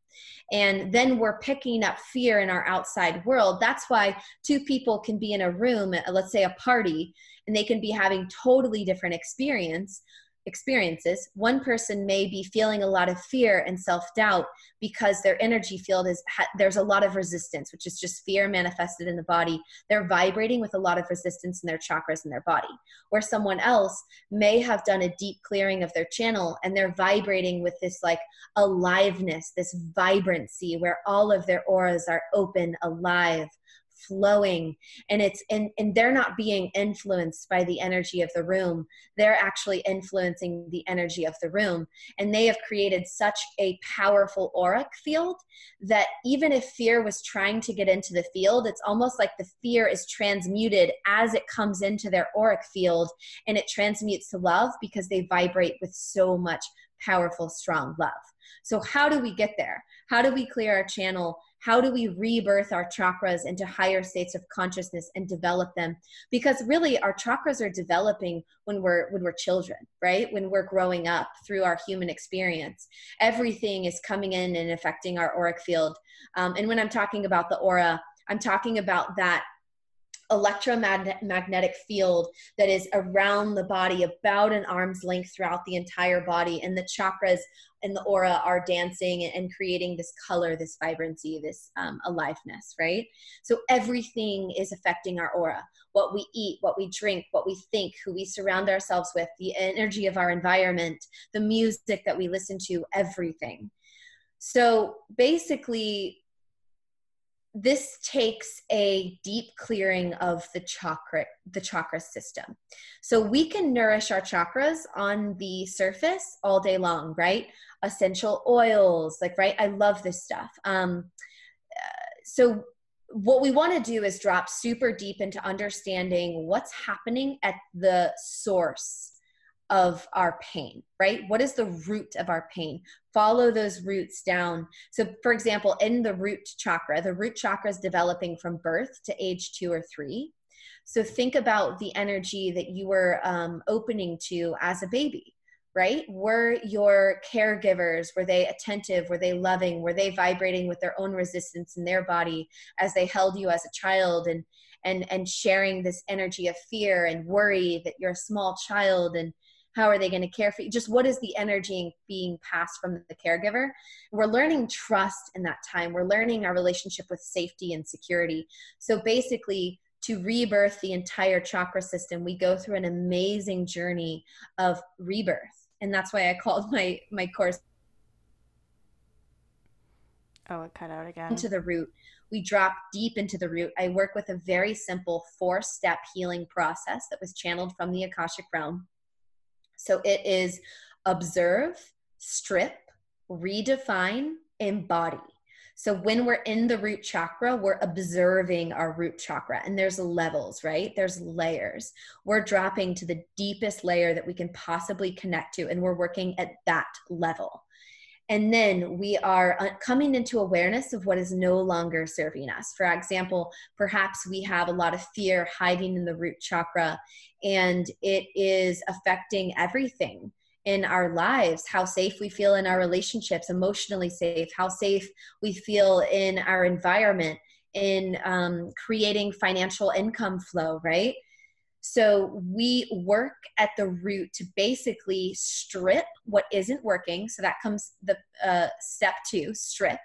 And then we're picking up fear in our outside world. That's why two people can be in a room, uh, let's say a party, and they can be having totally different experience experiences one person may be feeling a lot of fear and self-doubt because their energy field is there's a lot of resistance which is just fear manifested in the body. They're vibrating with a lot of resistance in their chakras in their body. Where someone else may have done a deep clearing of their channel and they're vibrating with this like aliveness this vibrancy where all of their auras are open alive flowing and it's and, and they're not being influenced by the energy of the room. They're actually influencing the energy of the room. And they have created such a powerful auric field that even if fear was trying to get into the field it's almost like the fear is transmuted as it comes into their auric field and it transmutes to love because they vibrate with so much powerful strong love. So how do we get there? How do we clear our channel how do we rebirth our chakras into higher states of consciousness and develop them? Because really our chakras are developing when we're when we're children right? When we're growing up through our human experience. Everything is coming in and affecting our auric field. Um, and when i'm talking about the aura i'm talking about that electromagnetic field that is around the body about an arm's length throughout the entire body. And the chakras and the aura are dancing and creating this color this vibrancy this um, aliveness right? So everything is affecting our aura. What we eat what we drink what we think who we surround ourselves with the energy of our environment the music that we listen to everything. So basically this takes a deep clearing of the chakra the chakra system. So we can nourish our chakras on the surface all day long right? Essential oils like right? I love this stuff. Um, so what we want to do is drop super deep into understanding what's happening at the source of our pain, right? What is the root of our pain? Follow those roots down. So, for example, in the root chakra, the root chakra is developing from birth to age two or three. So, think about the energy that you were um, opening to as a baby, right? Were your caregivers, were they attentive? Were they loving? Were they vibrating with their own resistance in their body as they held you as a child and and and sharing this energy of fear and worry that you're a small child and how are they going to care for you? Just what is the energy being passed from the caregiver? We're learning trust in that time. We're learning our relationship with safety and security. So basically to rebirth the entire chakra system we go through an amazing journey of rebirth. And that's why i called *laughs* my my course oh it cut out again. Into the root. We drop deep into the root. I work with a very simple four step healing process that was channeled from the akashic realm so it is observe, strip, redefine, embody. So when we're in the root chakra, we're observing our root chakra, and there's levels, right? There's layers. We're dropping to the deepest layer that we can possibly connect to, and we're working at that level. And then we are uh, coming into awareness of what is no longer serving us. For example, perhaps we have a lot of fear hiding in the root chakra and it is affecting everything in our lives. How safe we feel in our relationships emotionally safe. How safe we feel in our environment in um, creating financial income flow right so we work at the root to basically strip what isn't working. So that comes the uh, step two strip.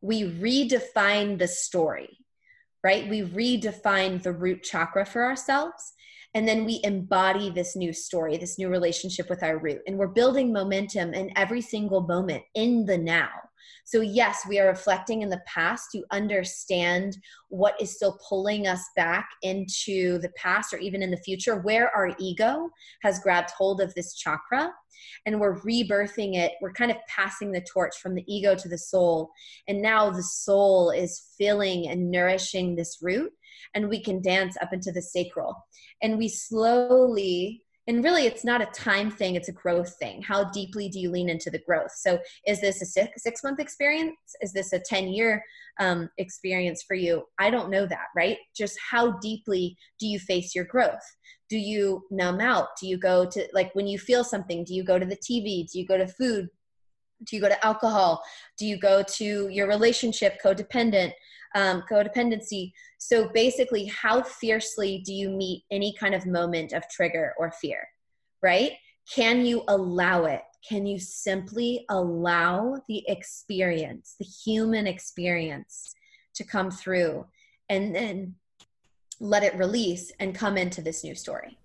We redefine the story, right? We redefine the root chakra for ourselves. And then we embody this new story, this new relationship with our root. And we're building momentum in every single moment in the now. So, yes, we are reflecting in the past to understand what is still pulling us back into the past or even in the future, where our ego has grabbed hold of this chakra and we're rebirthing it. We're kind of passing the torch from the ego to the soul. And now the soul is filling and nourishing this root, and we can dance up into the sacral. And we slowly and really it's not a time thing it's a growth thing. How deeply do you lean into the growth? So is this a six, six month experience? Is this a 10 year um, experience for you? I don't know that right? Just how deeply do you face your growth? Do you numb out? Do you go to like when you feel something do you go to the tv do you go to food do you go to alcohol do you go to your relationship codependent um, codependency. So basically, how fiercely do you meet any kind of moment of trigger or fear, right? Can you allow it? Can you simply allow the experience, the human experience, to come through and then let it release and come into this new story?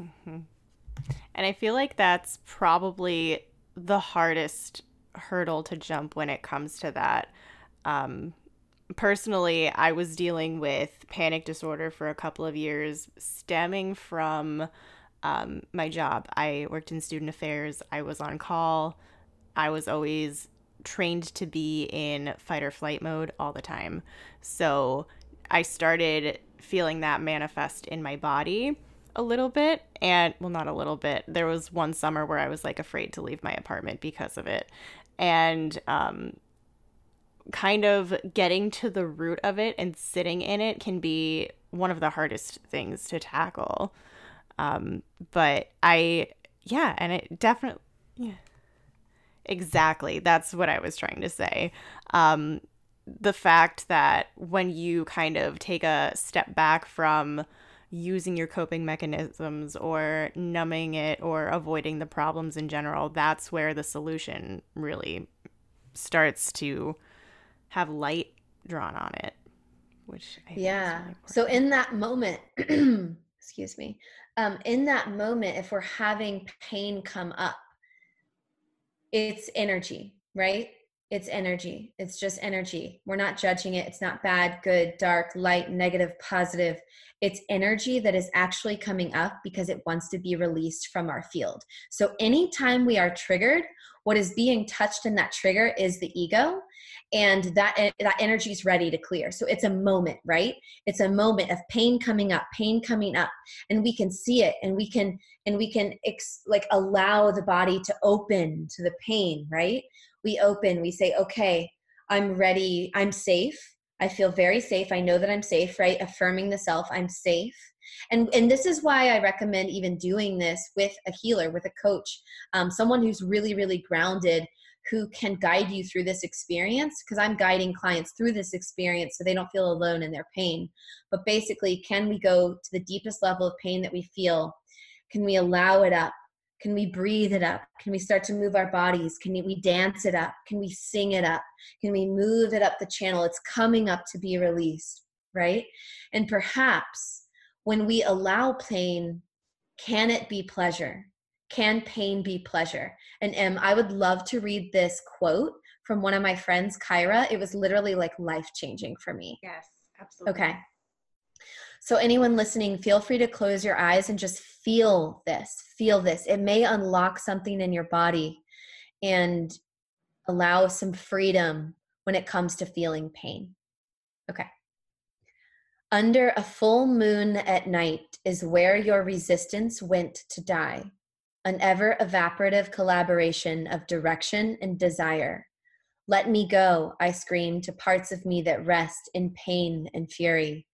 Mm-hmm. And I feel like that's probably the hardest hurdle to jump when it comes to that. Um, personally, I was dealing with panic disorder for a couple of years, stemming from um, my job. I worked in student affairs, I was on call, I was always trained to be in fight or flight mode all the time. So I started feeling that manifest in my body a little bit and well not a little bit there was one summer where i was like afraid to leave my apartment because of it and um, kind of getting to the root of it and sitting in it can be one of the hardest things to tackle. Um, but I, yeah, and it definitely, yeah, exactly. That's what I was trying to say. Um, the fact that when you kind of take a step back from using your coping mechanisms or numbing it or avoiding the problems in general, that's where the solution really starts to have light drawn on it which I yeah. really so in that moment *clears throat* excuse me um, in that moment if we're having pain come up it's energy right it's energy. It's just energy. We're not judging it. It's not bad, good, dark, light, negative, positive. It's energy that is actually coming up because it wants to be released from our field. So anytime we are triggered, what is being touched in that trigger is the ego and that eh, that energy is ready to clear. So it's a moment, right? It's a moment of pain coming up, pain coming up, and we can see it and we can and we can ex, like allow the body to open to the pain, right? We open, we say, okay, I'm ready, I'm safe. I feel very safe. I know that I'm safe, right? Affirming the self, I'm safe. And, and this is why I recommend even doing this with a healer, with a coach, um, someone who's really, really grounded, who can guide you through this experience. Because I'm guiding clients through this experience so they don't feel alone in their pain. But basically, can we go to the deepest level of pain that we feel? Can we allow it up? Can we breathe it up? Can we start to move our bodies? Can we dance it up? Can we sing it up? Can we move it up the channel? It's coming up to be released, right? And perhaps when we allow pain, can it be pleasure? Can pain be pleasure? And Em, I would love to read this quote from one of my friends, Kyra. It was literally like life changing for me. Yes, absolutely. Okay. So, anyone listening, feel free to close your eyes and just feel this. Feel this. It may unlock something in your body and allow some freedom when it comes to feeling pain. Okay. Under a full moon at night is where your resistance went to die, an ever evaporative collaboration of direction and desire. Let me go, I scream to parts of me that rest in pain and fury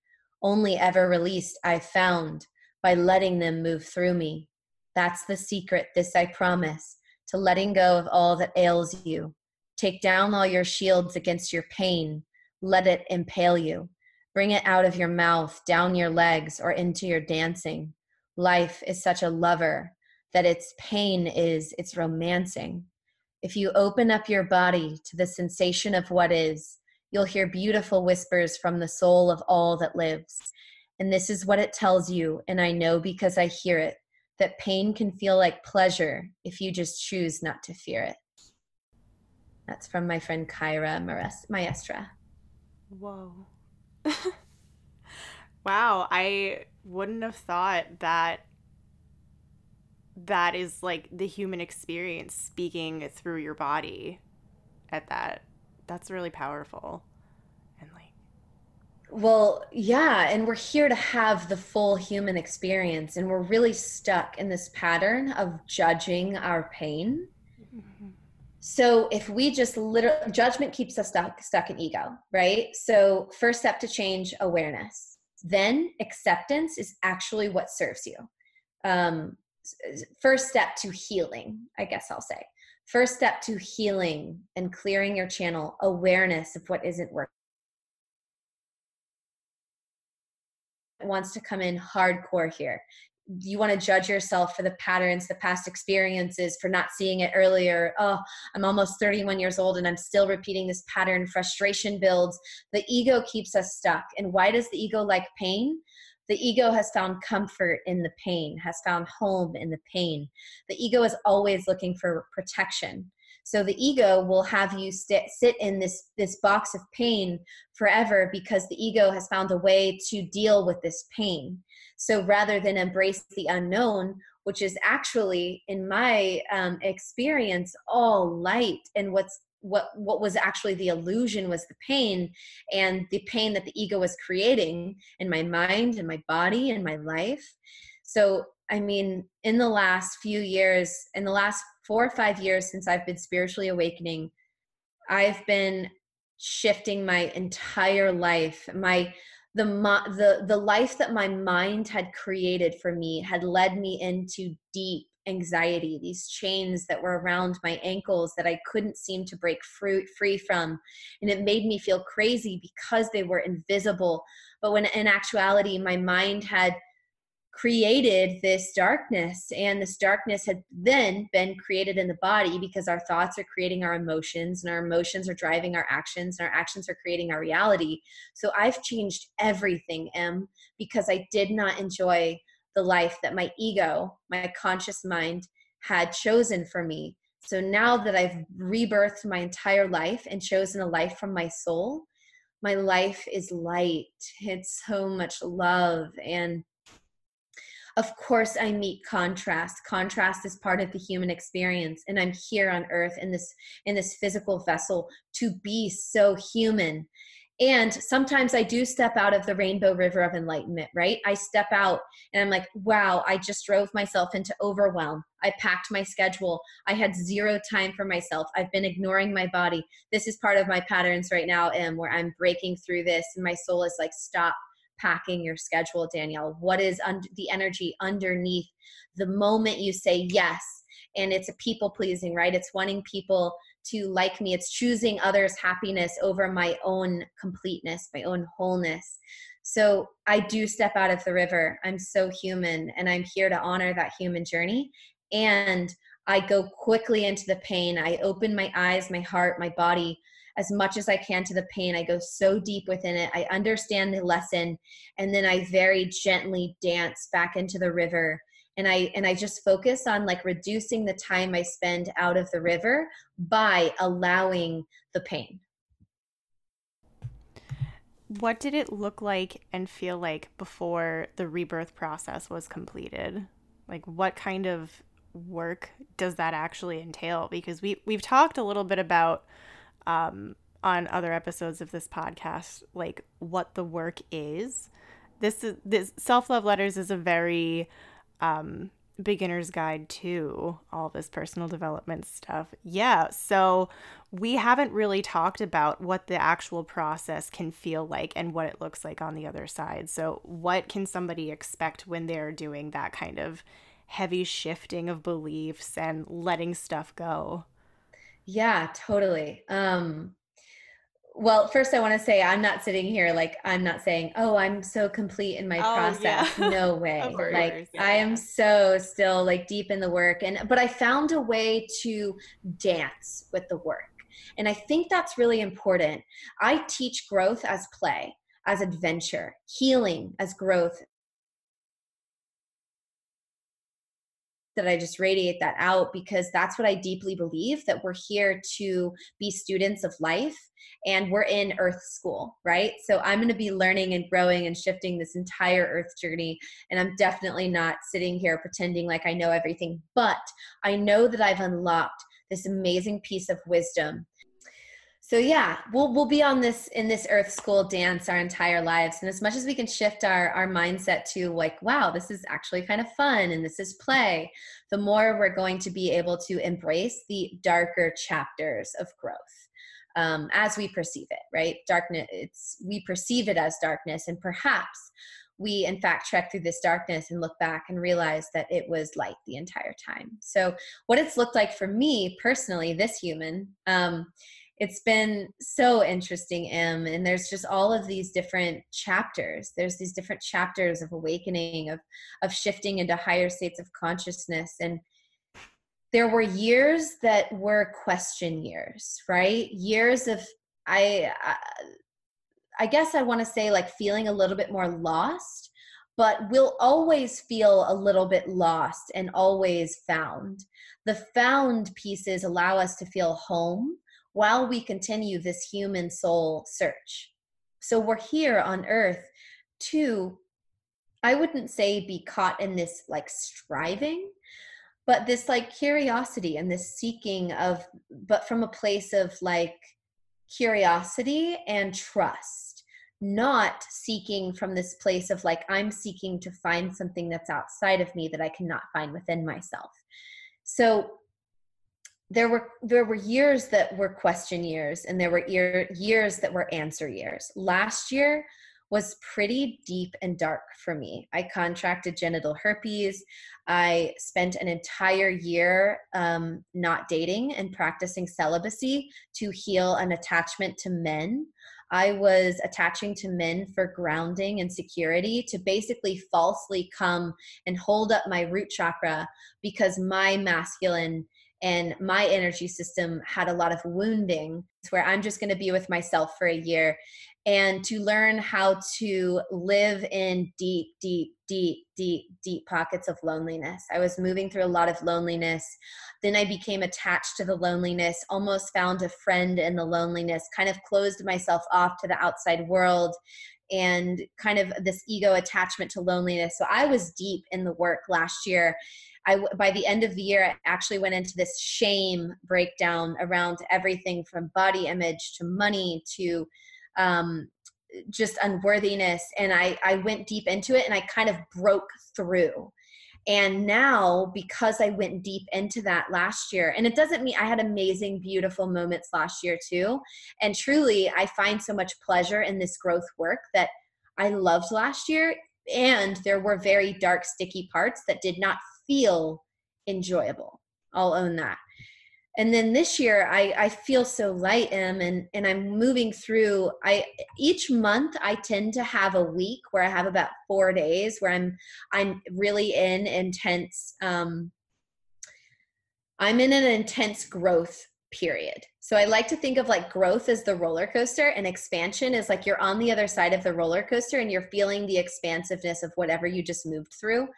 only ever released I've found by letting them move through me. That's the secret, this I promise, to letting go of all that ails you. Take down all your shields against your pain. Let it impale you. Bring it out of your mouth, down your legs, or into your dancing. Life is such a lover that its pain is its romancing. If you open up your body to the sensation of what is, You'll hear beautiful whispers from the soul of all that lives. And this is what it tells you, and I know because I hear it, that pain can feel like pleasure if you just choose not to fear it. That's from my friend Kyra Maestra. Whoa. *laughs* wow, I wouldn't have thought that that is like the human experience speaking through your body at that that's really powerful. And like well yeah and we're here to have the full human experience and we're really stuck in this pattern of judging our pain. Mm-hmm. so if we just literally judgment keeps us stuck stuck in ego right? So first step to change awareness. Then acceptance is actually what serves you. Um, first step to healing i guess i'll say First step to healing and clearing your channel, awareness of what isn't working. It wants to come in hardcore here. You want to judge yourself for the patterns, the past experiences, for not seeing it earlier. Oh, I'm almost 31 years old and I'm still repeating this pattern. Frustration builds. The ego keeps us stuck. And why does the ego like pain? The ego has found comfort in the pain, has found home in the pain. The ego is always looking for protection. So the ego will have you sit, sit in this, this box of pain forever because the ego has found a way to deal with this pain. So rather than embrace the unknown, which is actually, in my um, experience, all light and what's what what was actually the illusion was the pain and the pain that the ego was creating in my mind and my body and my life. So i mean in the last few years in the last 4 or 5 years since i've been spiritually awakening i've been shifting my entire life. My the the the life that my mind had created for me had led me into deep anxiety, these chains that were around my ankles that I couldn't seem to break free, from. And it made me feel crazy because they were invisible. But when in actuality, my mind had created this darkness and this darkness had then been created in the body because our thoughts are creating our emotions and our emotions are driving our actions and our actions are creating our reality so i've changed everything em because i did not enjoy the life that my ego, my conscious mind, had chosen for me So now that I've rebirthed my entire life and chosen a life from my soul, my life is light. It's so much love. And of course, I meet contrast. Contrast is part of the human experience. And I'm here on earth in this in this physical vessel to be so human and sometimes I do step out of the rainbow river of enlightenment, right? I step out and I'm like, wow, I just drove myself into overwhelm. I packed my schedule. I had zero time for myself. I've been ignoring my body. This is part of my patterns right now, Em, where I'm breaking through this and my soul is like, stop packing your schedule, Danielle. What is under the energy underneath the moment you say yes? And it's a people pleasing, right? It's wanting people to like me. It's choosing others' happiness over my own completeness, my own wholeness. So I do step out of the river. I'm so human and I'm here to honor that human journey. And I go quickly into the pain. I open my eyes, my heart, my body as much as I can to the pain. I go so deep within it. I understand the lesson. And then I very gently dance back into the river and i and i just focus on like reducing the time i spend out of the river by allowing the pain. What did it look like and feel like before the rebirth process was completed? Like what kind of work does that actually entail? Because we we've talked a little bit about um, on other episodes of this podcast like what the work is. This is this self-love letters is a very um, beginner's guide to all this personal development stuff. Yeah, so we haven't really talked about what the actual process can feel like and what it looks like on the other side. So, what can somebody expect when they're doing that kind of heavy shifting of beliefs and letting stuff go? Yeah, totally. Um well, first I want to say I'm not sitting here like I'm not saying, "Oh, I'm so complete in my oh, process." Yeah. No *laughs* way. like yeah. I am so still like deep in the work and but I found a way to dance with the work. And I think that's really important. I teach growth as play, as adventure, healing as growth, that I just radiate that out because that's what I deeply believe that we're here to be students of life and we're in earth school, right? So I'm going to be learning and growing and shifting this entire earth journey and I'm definitely not sitting here pretending like I know everything, but I know that I've unlocked this amazing piece of wisdom so yeah we'll we'll be on this in this earth school dance our entire lives. And as much as we can shift our our mindset to like wow this is actually kind of fun and this is play the more we're going to be able to embrace the darker chapters of growth um, as we perceive it right? Darkness it's we perceive it as darkness. And perhaps we in fact trek through this darkness and look back and realize that it was light the entire time. So what it's looked like for me personally this human um, it's been so interesting em and there's just all of these different chapters. There's these different chapters of awakening of of shifting into higher states of consciousness and there were years that were question years right? Years of i i, I guess i want to say like feeling a little bit more lost but we'll always feel a little bit lost and always found. The found pieces allow us to feel home while we continue this human soul search. So we're here on earth to, I wouldn't say be caught in this like striving, but this like curiosity and this seeking of, but from a place of like curiosity and trust, not seeking from this place of like, I'm seeking to find something that's outside of me that I cannot find within myself. So there were there were years that were question years and there were year, years that were answer years. Last year was pretty deep and dark for me. I contracted genital herpes. I spent an entire year um, not dating and practicing celibacy to heal an attachment to men. I was attaching to men for grounding and security to basically falsely come and hold up my root chakra because my masculine and my energy system had a lot of wounding where i'm just going to be with myself for a year and to learn how to live in deep, deep, deep, deep, deep pockets of loneliness. I was moving through a lot of loneliness. Then I became attached to the loneliness, almost found a friend in the loneliness, kind of closed myself off to the outside world and kind of this ego attachment to loneliness. So I was deep in the work last year. I by the end of the year, I actually went into this shame breakdown around everything from body image to money to um, just unworthiness and I, I went deep into it and i kind of broke through. And now because i went deep into that last year and it doesn't mean i had amazing beautiful moments last year too and truly i find so much pleasure in this growth work that i loved last year and there were very dark sticky parts that did not feel enjoyable. I'll own that. And then this year I, I feel so light Em, and and i'm moving through i each month i tend to have a week where i have about four days where i'm i'm really in intense um i'm in an intense growth period. So i like to think of like growth as the roller coaster and expansion is like you're on the other side of the roller coaster and you're feeling the expansiveness of whatever you just moved through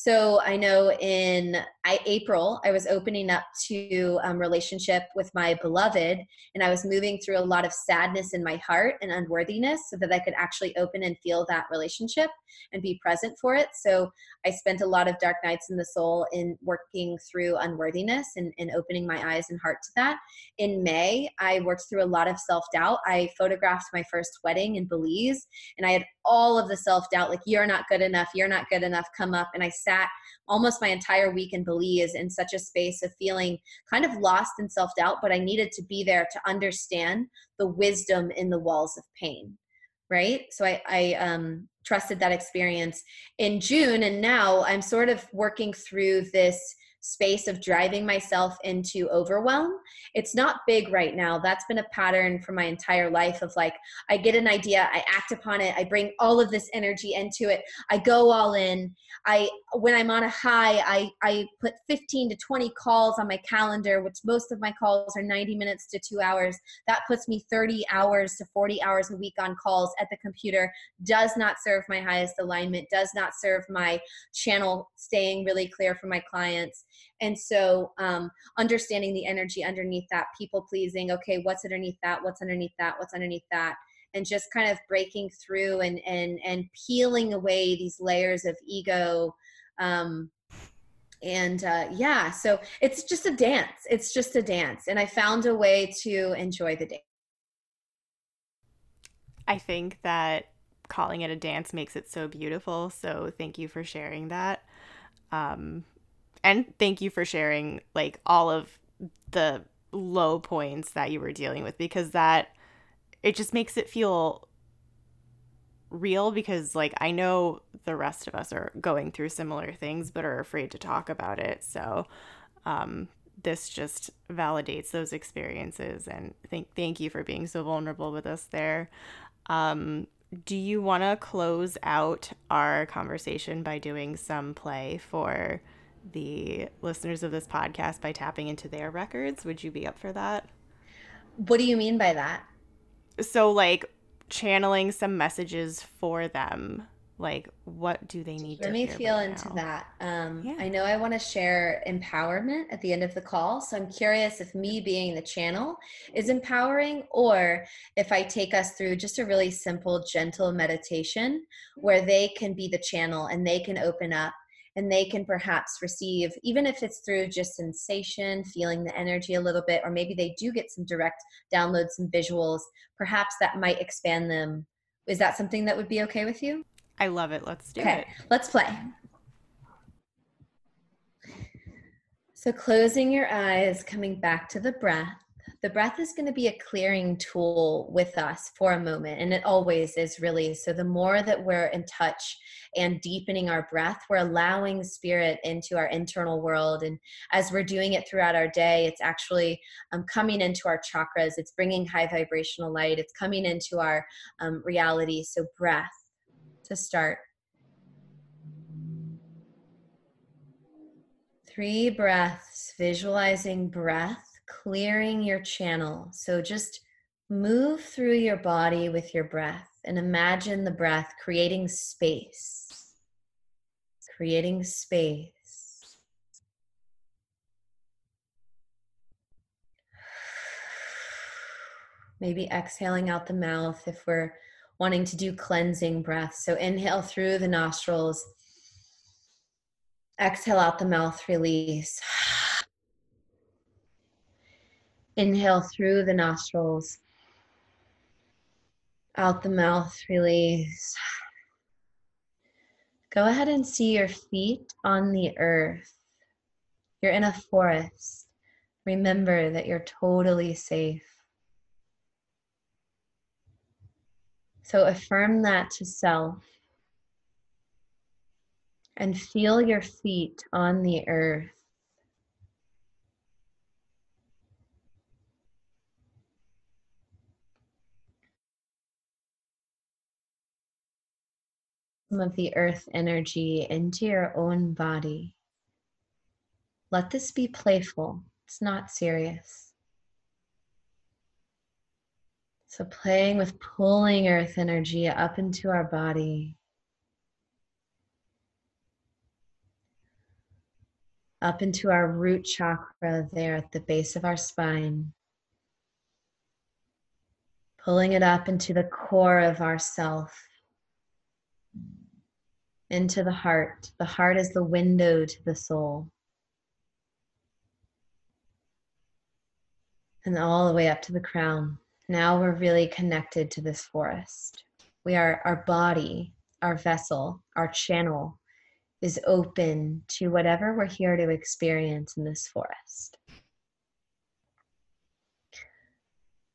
so I know in I, April I was opening up to um, relationship with my beloved, and I was moving through a lot of sadness in my heart and unworthiness, so that I could actually open and feel that relationship and be present for it. So I spent a lot of dark nights in the soul in working through unworthiness and, and opening my eyes and heart to that. In May, I worked through a lot of self doubt. I photographed my first wedding in Belize, and I had all of the self doubt like, you're not good enough, you're not good enough, come up. And I sat almost my entire week in Belize in such a space of feeling kind of lost in self doubt, but I needed to be there to understand the wisdom in the walls of pain right so i, I um, trusted that experience in june and now i'm sort of working through this space of driving myself into overwhelm. It's not big right now. That's been a pattern for my entire life of like, I get an idea, I act upon it, I bring all of this energy into it, I go all in. I, when I'm on a high, I, I put 15 to 20 calls on my calendar, which most of my calls are 90 minutes to two hours. That puts me 30 hours to 40 hours a week on calls at the computer, does not serve my highest alignment, does not serve my channel staying really clear for my clients and so um, understanding the energy underneath that people pleasing okay what's underneath that what's underneath that what's underneath that and just kind of breaking through and and and peeling away these layers of ego um, and uh, yeah so it's just a dance it's just a dance and i found a way to enjoy the day i think that calling it a dance makes it so beautiful so thank you for sharing that. Um, and thank you for sharing like all of the low points that you were dealing with because that it just makes it feel real because like I know the rest of us are going through similar things but are afraid to talk about it. So um this just validates those experiences and thank thank you for being so vulnerable with us there. Um do you want to close out our conversation by doing some play for the listeners of this podcast by tapping into their records. Would you be up for that? What do you mean by that? So, like, channeling some messages for them. Like, what do they need Let me feel right into now? that. Um, yeah. I know I want to share empowerment at the end of the call. So, I'm curious if me being the channel is empowering or if I take us through just a really simple, gentle meditation where they can be the channel and they can open up and they can perhaps receive, even if it's through just sensation, feeling the energy a little bit, or maybe they do get some direct downloads, some visuals, perhaps that might expand them. Is that something that would be okay with you? I love it. Let's do okay, it. Let's play. So, closing your eyes, coming back to the breath the breath is going to be a clearing tool with us for a moment and it always is really. So the more that we're in touch and deepening our breath we're allowing spirit into our internal world. And as we're doing it throughout our day it's actually um, coming into our chakras. It's bringing high vibrational light. It's coming into our um, reality. So breath to start. Three breaths. Visualizing breath clearing your channel. So just move through your body with your breath and imagine the breath creating space, creating space. Maybe exhaling out the mouth if we're wanting to do cleansing breath. So inhale through the nostrils, exhale out the mouth, release. Inhale through the nostrils, out the mouth, release. Go ahead and see your feet on the earth. You're in a forest. Remember that you're totally safe. So affirm that to self and feel your feet on the earth. Some of the earth energy into your own body. Let this be playful, it's not serious. So, playing with pulling earth energy up into our body, up into our root chakra there at the base of our spine, pulling it up into the core of our self, into the heart. The heart is the window to the soul. And all the way up to the crown now we're really connected to this forest. We are, our body, our vessel, our channel is open to whatever we're here to experience in this forest.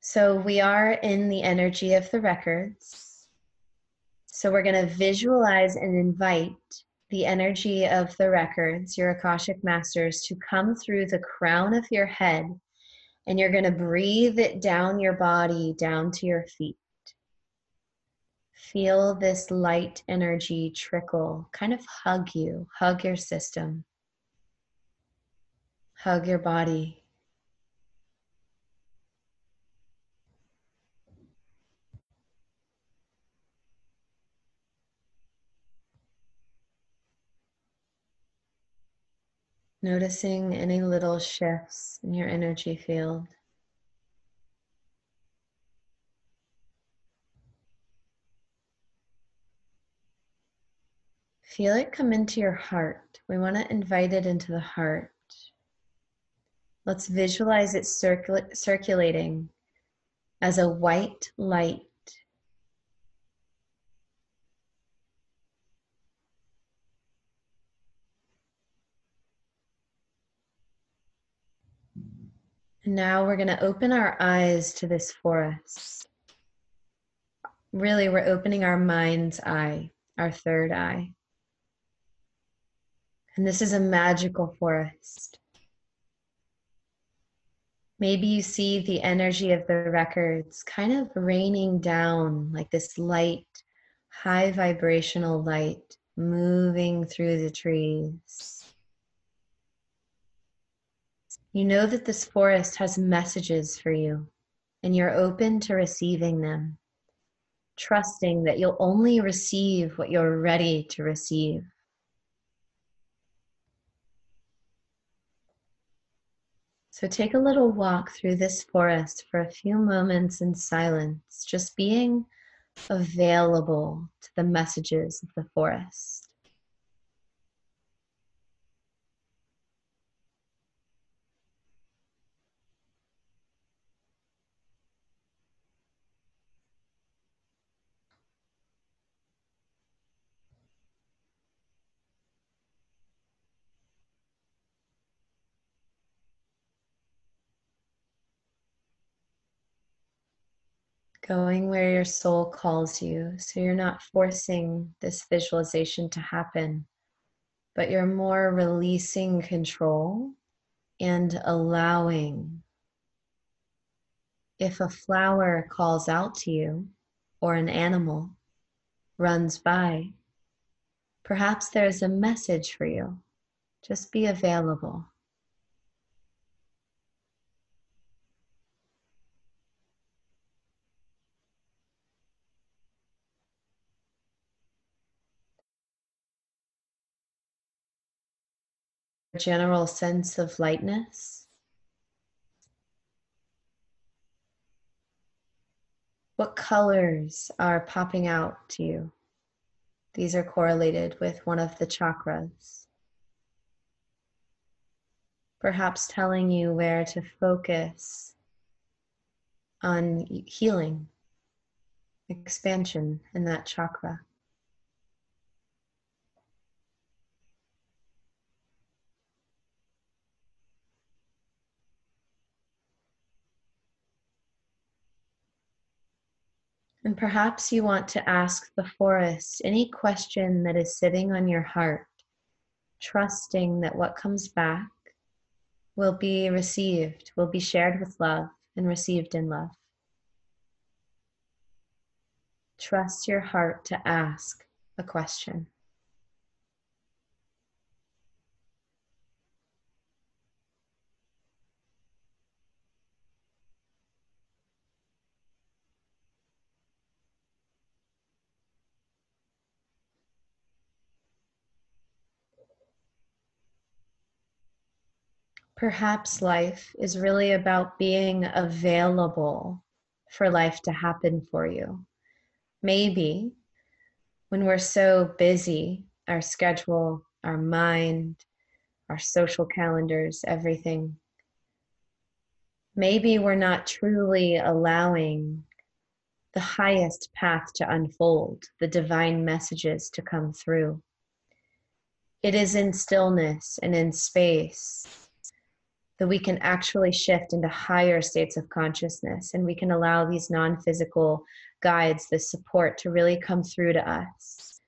So we are in the energy of the records. So we're going to visualize and invite the energy of the records, your Akashic Masters, to come through the crown of your head and you're going to breathe it down your body, down to your feet. Feel this light energy trickle, kind of hug you, hug your system, hug your body. Noticing any little shifts in your energy field. Feel it come into your heart. We want to invite it into the heart. Let's visualize it circul- circulating as a white light Now we're going to open our eyes to this forest. Really, we're opening our mind's eye, our third eye. And this is a magical forest. Maybe you see the energy of the records kind of raining down like this light, high vibrational light moving through the trees. You know that this forest has messages for you, and you're open to receiving them, trusting that you'll only receive what you're ready to receive. So take a little walk through this forest for a few moments in silence, just being available to the messages of the forest. Going where your soul calls you. So you're not forcing this visualization to happen, but you're more releasing control and allowing. If a flower calls out to you or an animal runs by, perhaps there's a message for you. Just be available. General sense of lightness? What colors are popping out to you? These are correlated with one of the chakras. Perhaps telling you where to focus on healing, expansion in that chakra. And perhaps you want to ask the forest any question that is sitting on your heart, trusting that what comes back will be received, will be shared with love and received in love. Trust your heart to ask a question. Perhaps life is really about being available for life to happen for you. Maybe when we're so busy, our schedule, our mind, our social calendars, everything, maybe we're not truly allowing the highest path to unfold, the divine messages to come through. It is in stillness and in space that we can actually shift into higher states of consciousness and we can allow these non physical guides, this support to really come through to us.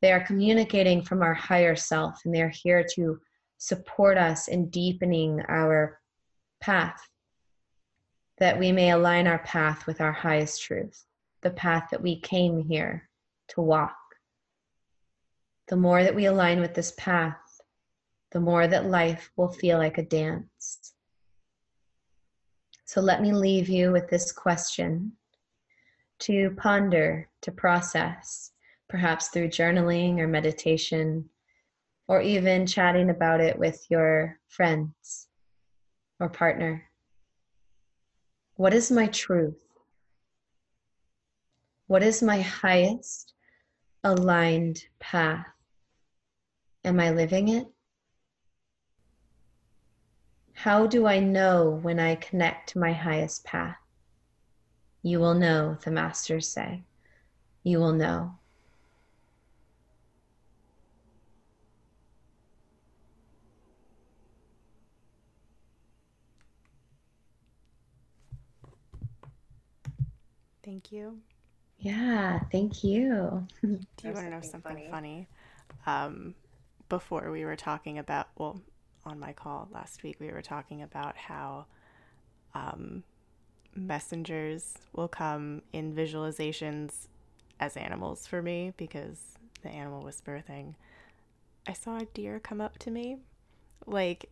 They are communicating from our higher self and they're here to support us in deepening our path, that we may align our path with our highest truth, the path that we came here to walk. The more that we align with this path, the more that life will feel like a dance. So let me leave you with this question to ponder, to process, perhaps through journaling or meditation, or even chatting about it with your friends or partner. What is my truth? What is my highest aligned path? Am I living it? How do I know when I connect to my highest path? You will know, the masters say. You will know. Thank you. Yeah, thank you. *laughs* Do you want to know something funny? funny? Um, before we were talking about, well, on my call last week, we were talking about how um, messengers will come in visualizations as animals for me because the animal whisper thing. I saw a deer come up to me, like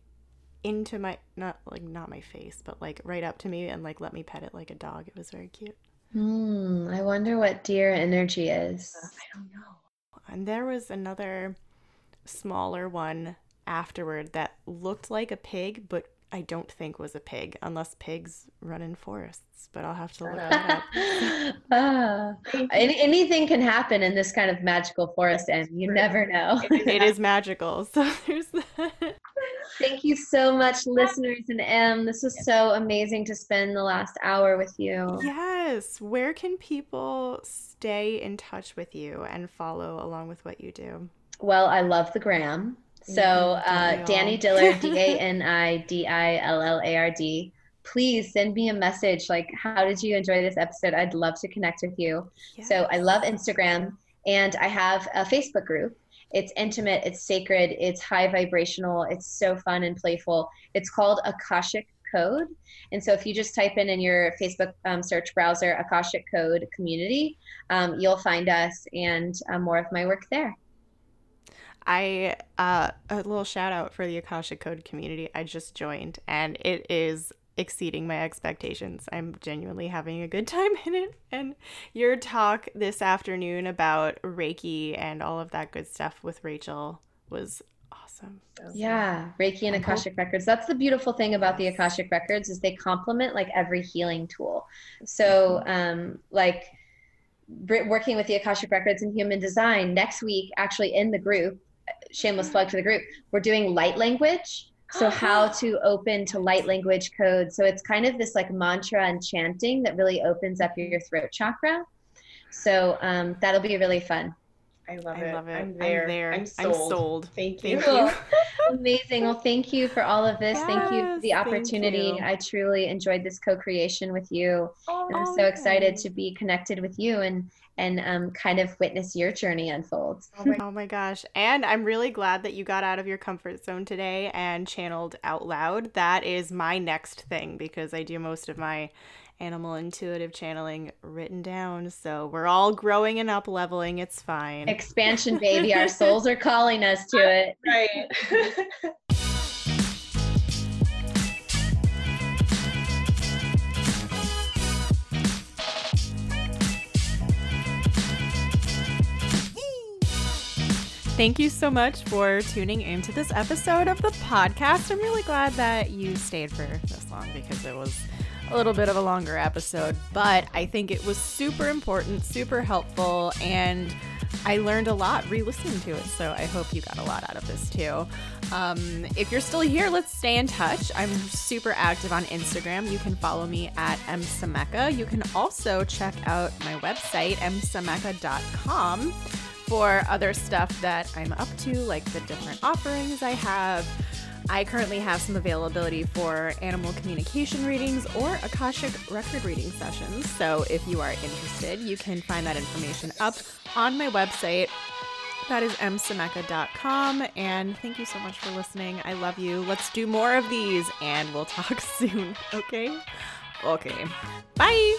into my not like not my face, but like right up to me and like let me pet it like a dog. It was very cute. Hmm. I wonder what deer energy is. I don't know. And there was another smaller one afterward that looked like a pig, but I don't think was a pig, unless pigs run in forests. But I'll have to look that up. *laughs* uh, anything can happen in this kind of magical forest, and you never know. *laughs* it is magical. So *laughs* there's that. Thank you so much, listeners and M. This was so amazing to spend the last hour with you. Yes. Where can people stay in touch with you and follow along with what you do? Well, I love the gram. So, uh, Dani *laughs* Dillard, D A N I D I L L A R D. Please send me a message like, how did you enjoy this episode? I'd love to connect with you. Yes. So, I love Instagram and I have a Facebook group. It's intimate, it's sacred, it's high vibrational, it's so fun and playful. It's called Akashic Code. And so, if you just type in in your Facebook um, search browser Akashic Code community, um, you'll find us and uh, more of my work there. I uh, a little shout out for the Akashic Code community. I just joined, and it is exceeding my expectations. I'm genuinely having a good *laughs* time in it. And your talk this afternoon about Reiki and all of that good stuff with Rachel was Awesome. Yeah, Reiki and Akashic Records. That's the beautiful thing about the Akashic Records is they complement like every healing tool. So, um, like working with the Akashic Records and Human Design next week, actually in the group, shameless plug for the group, we're doing light language. So how to open to light language codes. So it's kind of this like mantra and chanting that really opens up your, your throat chakra. So um, that'll be really fun. I love I it. Love it. I'm there. I'm there. I'm sold. I'm sold. Thank you. Thank you. *laughs* Amazing. Well, thank you for all of this. Yes, thank you for the opportunity. I truly enjoyed this co-creation with you. Oh, and I'm so excited to be connected with you and and um, kind of witness your journey unfold. *laughs* Oh my, oh *laughs* my gosh. And I'm really glad that you got out of your comfort zone today and channeled out loud. That is my next thing because I do most of my animal intuitive channeling written down. So we're all growing and up leveling. It's fine. Expansion, baby. Our *laughs* souls are calling us to it. Right. Thank you so much for tuning into this episode of the podcast. I'm really glad that you stayed for this long because it was a little bit of a longer episode, but I think it was super important, super helpful, and I learned a lot re listening to it. So I hope you got a lot out of this too. Um, if you're still here, let's stay in touch. I'm super active on Instagram. You can follow me at msameka. You can also check out my website, msameka.com, for other stuff that I'm up to, like the different offerings I have I currently have some availability for animal communication readings or Akashic record reading sessions. So if you are interested, you can find that information up on my website. That is msameka.com. And thank you so much for listening. I love you. Let's do more of these and we'll *laughs* talk soon. Okay? Okay. Bye.